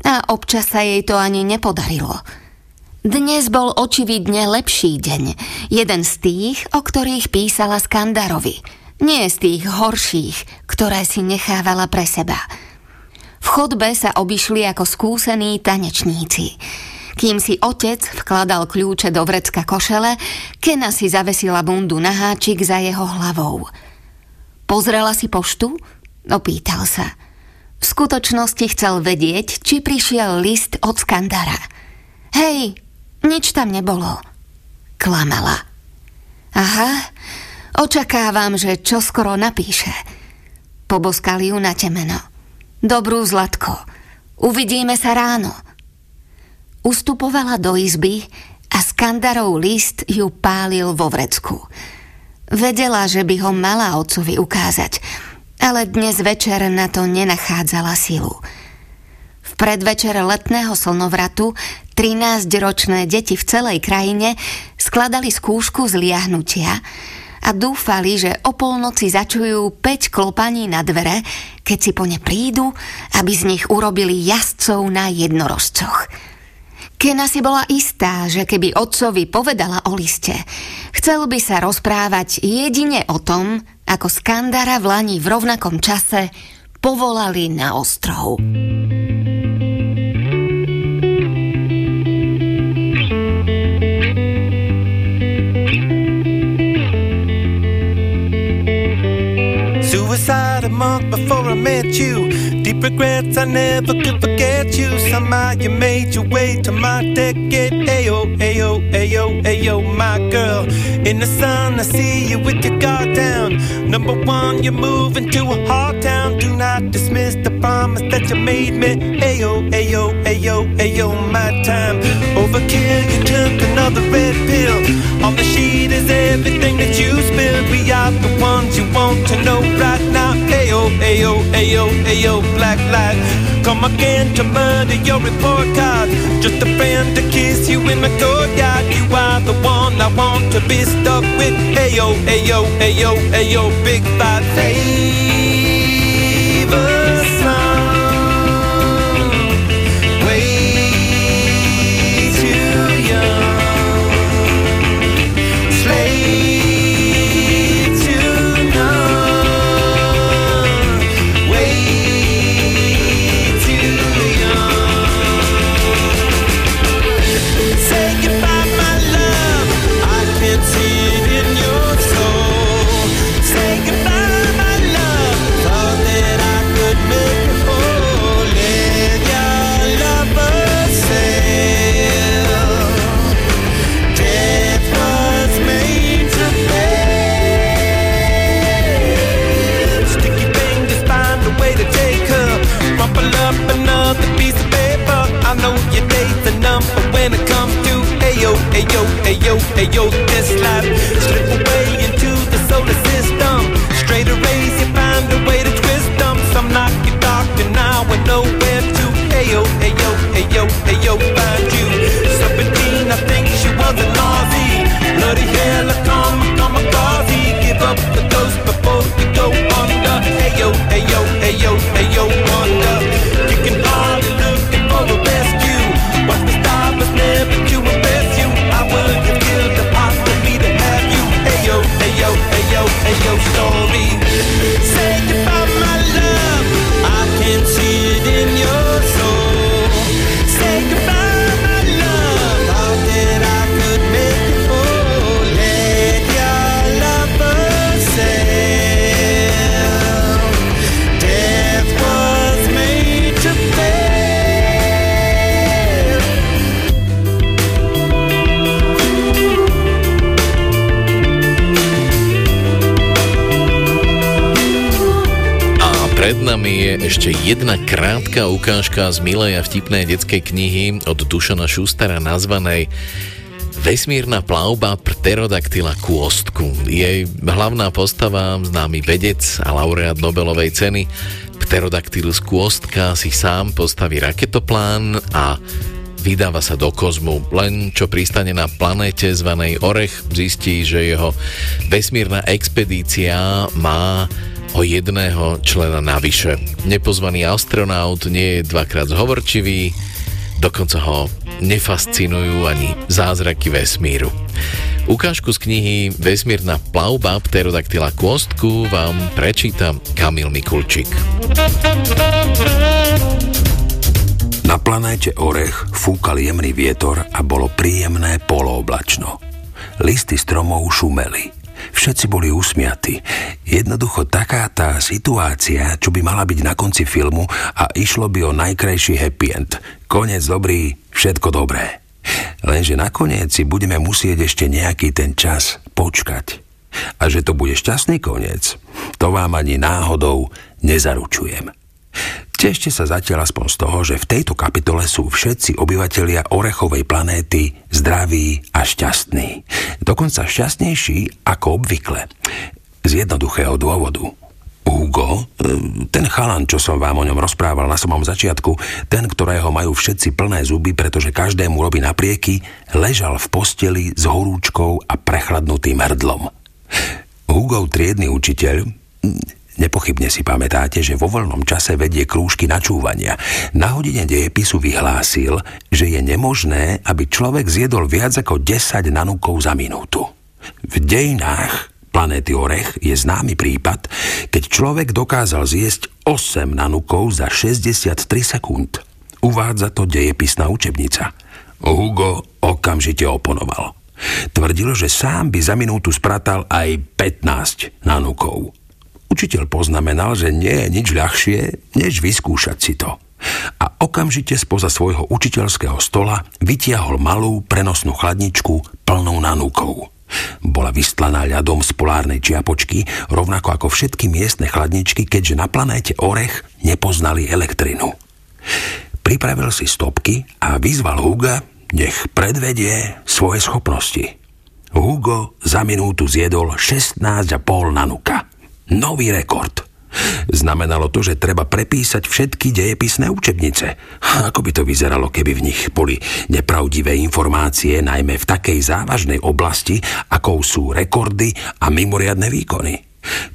A občas sa jej to ani nepodarilo. Dnes bol očividne lepší deň. Jeden z tých, o ktorých písala Skandarovi. Nie z tých horších, ktoré si nechávala pre seba. V chodbe sa obišli ako skúsení tanečníci. Kým si otec vkladal kľúče do vrecka košele, Kena si zavesila bundu na háčik za jeho hlavou. Pozrela si poštu? Opýtal sa. V skutočnosti chcel vedieť, či prišiel list od Skandara. Hej, nič tam nebolo. Klamala. Aha, očakávam, že čo skoro napíše. Poboskali ju na temeno. Dobrú Zlatko, uvidíme sa ráno. Ustupovala do izby a Skandarov list ju pálil vo vrecku. Vedela, že by ho mala otcovi ukázať, ale dnes večer na to nenachádzala silu. V predvečer letného slnovratu 13-ročné deti v celej krajine skladali skúšku z liahnutia a dúfali, že o polnoci začujú 5 klopaní na dvere, keď si po ne prídu, aby z nich urobili jazdcov na jednorožcoch. Kena si bola istá, že keby otcovi povedala o liste, chcel by sa rozprávať jedine o tom, ako Skandara v Lani v rovnakom čase povolali na ostrov. Suicide a month before I met you. Deep regrets, I never could forget you. Somehow you made your way to my decade. Ayo, ayo, ayo, ayo, my girl. In the sun, I see you with your guard down. Number one, you're moving to a hard town. Do not dismiss the promise that you made me. Ayo, ayo, ayo, ayo, my time. Overkill, you took another red pill. On the sheet is everything that you spilled. We are the ones you want to know right. Ayo, ayo, ayo, ayo, black light. Come again to murder your report card. Just a friend to kiss you in my courtyard. You are the one I want to be stuck with. Ayo, ayo, ayo, ayo, big fat favor ayo, ayo, ayo, this life. Slip away into the solar system. Straight arrays, you find a way to twist them. Some knock you dark and now I know where to. Ayo, ayo, ayo, ayo, find you. Serpentine, I think she was a Nazi. Bloody hell, I come, come a quasi. Give up the ghost before you go under. Ayo, ayo, ayo, ayo, nami je ešte jedna krátka ukážka z milej a vtipnej detskej knihy od Dušana Šustara nazvanej Vesmírna plavba pterodaktyla kôstku. Jej hlavná postava, známy vedec a laureát Nobelovej ceny, pterodaktylus kôstka si sám postaví raketoplán a vydáva sa do kozmu. Len čo pristane na planéte zvanej Orech, zistí, že jeho vesmírna expedícia má o jedného člena navyše. Nepozvaný astronaut nie je dvakrát zhovorčivý, dokonca ho nefascinujú ani zázraky vesmíru. Ukážku z knihy Vesmírna plavba pterodaktyla kôstku vám prečíta Kamil Mikulčík. Na planéte Orech fúkal jemný vietor a bolo príjemné polooblačno. Listy stromov šumeli. Všetci boli usmiatí. Jednoducho taká tá situácia, čo by mala byť na konci filmu a išlo by o najkrajší happy end. Konec dobrý, všetko dobré. Lenže nakoniec si budeme musieť ešte nejaký ten čas počkať. A že to bude šťastný koniec, to vám ani náhodou nezaručujem. Tešte sa zatiaľ aspoň z toho, že v tejto kapitole sú všetci obyvatelia Orechovej planéty zdraví a šťastní. Dokonca šťastnejší ako obvykle. Z jednoduchého dôvodu. Hugo, e, ten chalan, čo som vám o ňom rozprával na samom začiatku, ten, ktorého majú všetci plné zuby, pretože každému robí naprieky, ležal v posteli s horúčkou a prechladnutým hrdlom. Hugo, triedny učiteľ, Nepochybne si pamätáte, že vo voľnom čase vedie krúžky načúvania. Na hodine dejepisu vyhlásil, že je nemožné, aby človek zjedol viac ako 10 nanúkov za minútu. V dejinách planéty Orech je známy prípad, keď človek dokázal zjesť 8 nanúkov za 63 sekúnd. Uvádza to dejepisná učebnica. Hugo okamžite oponoval. Tvrdil, že sám by za minútu spratal aj 15 nanúkov. Učiteľ poznamenal, že nie je nič ľahšie, než vyskúšať si to. A okamžite spoza svojho učiteľského stola vytiahol malú prenosnú chladničku plnou nanúkov. Bola vystlaná ľadom z polárnej čiapočky, rovnako ako všetky miestne chladničky, keďže na planéte Orech nepoznali elektrinu. Pripravil si stopky a vyzval Huga, nech predvedie svoje schopnosti. Hugo za minútu zjedol 16,5 nanuka. Nový rekord. Znamenalo to, že treba prepísať všetky dejepisné učebnice. Ako by to vyzeralo, keby v nich boli nepravdivé informácie, najmä v takej závažnej oblasti, akou sú rekordy a mimoriadne výkony.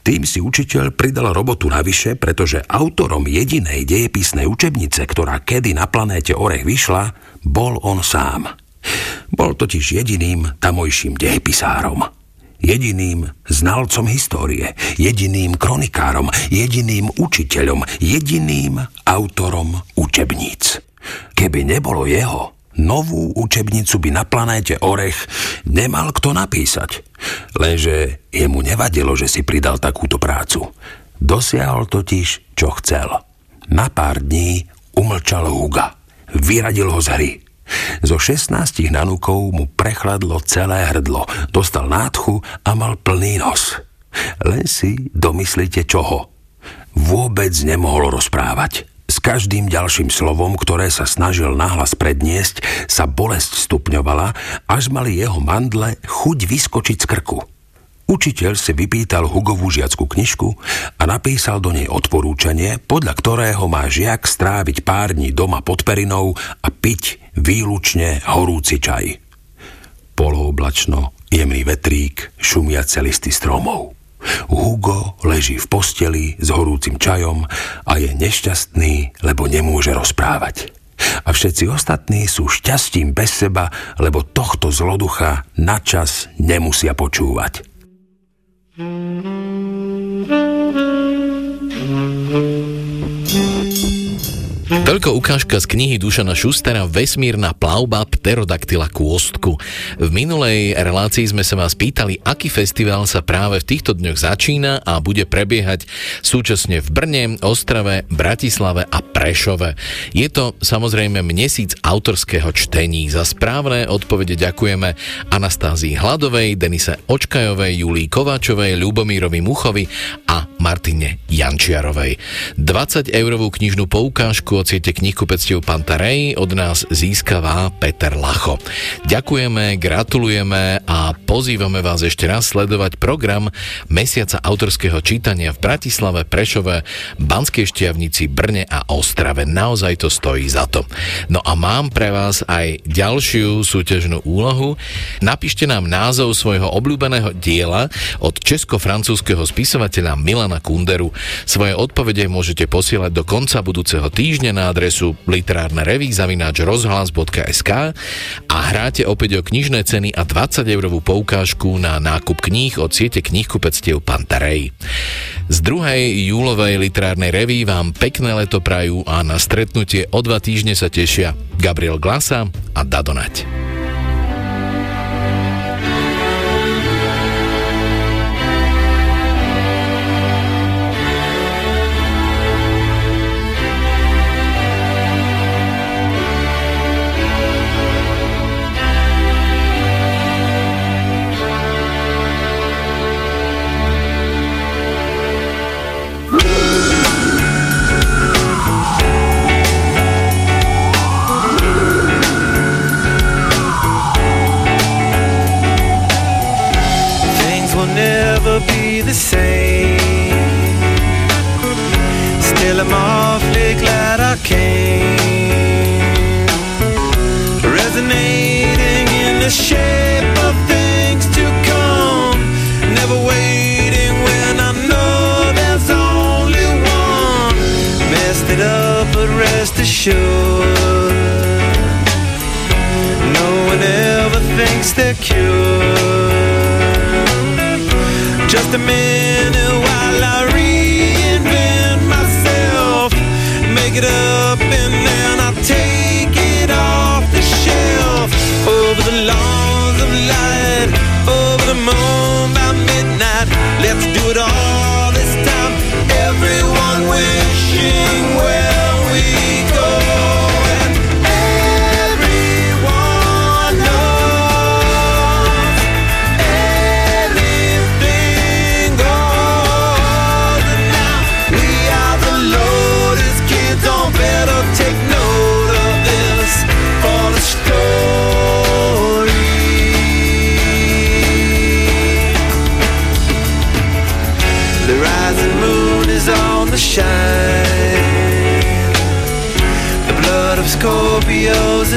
Tým si učiteľ pridal robotu navyše, pretože autorom jedinej dejepisnej učebnice, ktorá kedy na planéte Orech vyšla, bol on sám. Bol totiž jediným tamojším dejepisárom jediným znalcom histórie, jediným kronikárom, jediným učiteľom, jediným autorom učebníc. Keby nebolo jeho, novú učebnicu by na planéte Orech nemal kto napísať. Lenže jemu nevadilo, že si pridal takúto prácu. Dosiahol totiž, čo chcel. Na pár dní umlčal Huga. Vyradil ho z hry. Zo 16 nanúkov mu prechladlo celé hrdlo, dostal nádchu a mal plný nos. Len si domyslite čoho. Vôbec nemohol rozprávať. S každým ďalším slovom, ktoré sa snažil nahlas predniesť, sa bolesť stupňovala, až mali jeho mandle chuť vyskočiť z krku. Učiteľ si vypýtal Hugovú žiackú knižku a napísal do nej odporúčanie, podľa ktorého má žiak stráviť pár dní doma pod perinou a piť výlučne horúci čaj. Polooblačno, jemný vetrík, šumiace listy stromov. Hugo leží v posteli s horúcim čajom a je nešťastný, lebo nemôže rozprávať. A všetci ostatní sú šťastím bez seba, lebo tohto zloducha načas nemusia počúvať. Mm-hmm. Toľko ukážka z knihy Dušana Šustera Vesmírna plavba pterodaktyla kôstku. V minulej relácii sme sa vás pýtali, aký festival sa práve v týchto dňoch začína a bude prebiehať súčasne v Brne, Ostrave, Bratislave a Prešove. Je to samozrejme mesíc autorského čtení. Za správne odpovede ďakujeme Anastázii Hladovej, Denise Očkajovej, Julii Kováčovej, Ľubomírovi Muchovi a Martine Jančiarovej. 20 eurovú knižnú poukážku od siete knihkupectiev Pantarej od nás získava Peter Lacho. Ďakujeme, gratulujeme a pozývame vás ešte raz sledovať program Mesiaca autorského čítania v Bratislave, Prešove, Banskej Štiavnici, Brne a Ostrave. Naozaj to stojí za to. No a mám pre vás aj ďalšiu súťažnú úlohu. Napíšte nám názov svojho obľúbeného diela od česko-francúzského spisovateľa Milana Kunderu. Svoje odpovede môžete posielať do konca budúceho týždňa na adresu literárne rozhlas.sk a hráte opäť o knižné ceny a 20 eurovú poukážku na nákup kníh od siete knihkupectiev Pantarej. Z druhej júlovej literárnej reví vám pekné leto prajú a na stretnutie o dva týždne sa tešia Gabriel Glasa a Dadonať. the same. Still, I'm awfully glad I came. Resonating in the shape of things to come. Never waiting when I know there's only one. Messed it up, but rest assured. No one ever thinks they're cured just a minute while I reinvent myself. Make it up and then I'll take it off the shelf over the long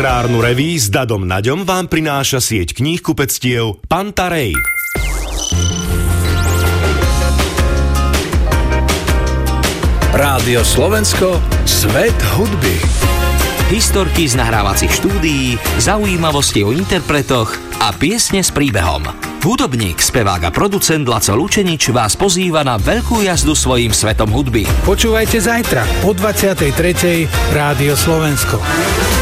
Literárnu reví s Dadom Naďom vám prináša sieť kníh kupectiev Pantarej. Rádio Slovensko, svet hudby. Historky z nahrávacích štúdií, zaujímavosti o interpretoch a piesne s príbehom. Hudobník, spevák a producent Laco Lučenič vás pozýva na veľkú jazdu svojim svetom hudby. Počúvajte zajtra o 23. Rádio Slovensko.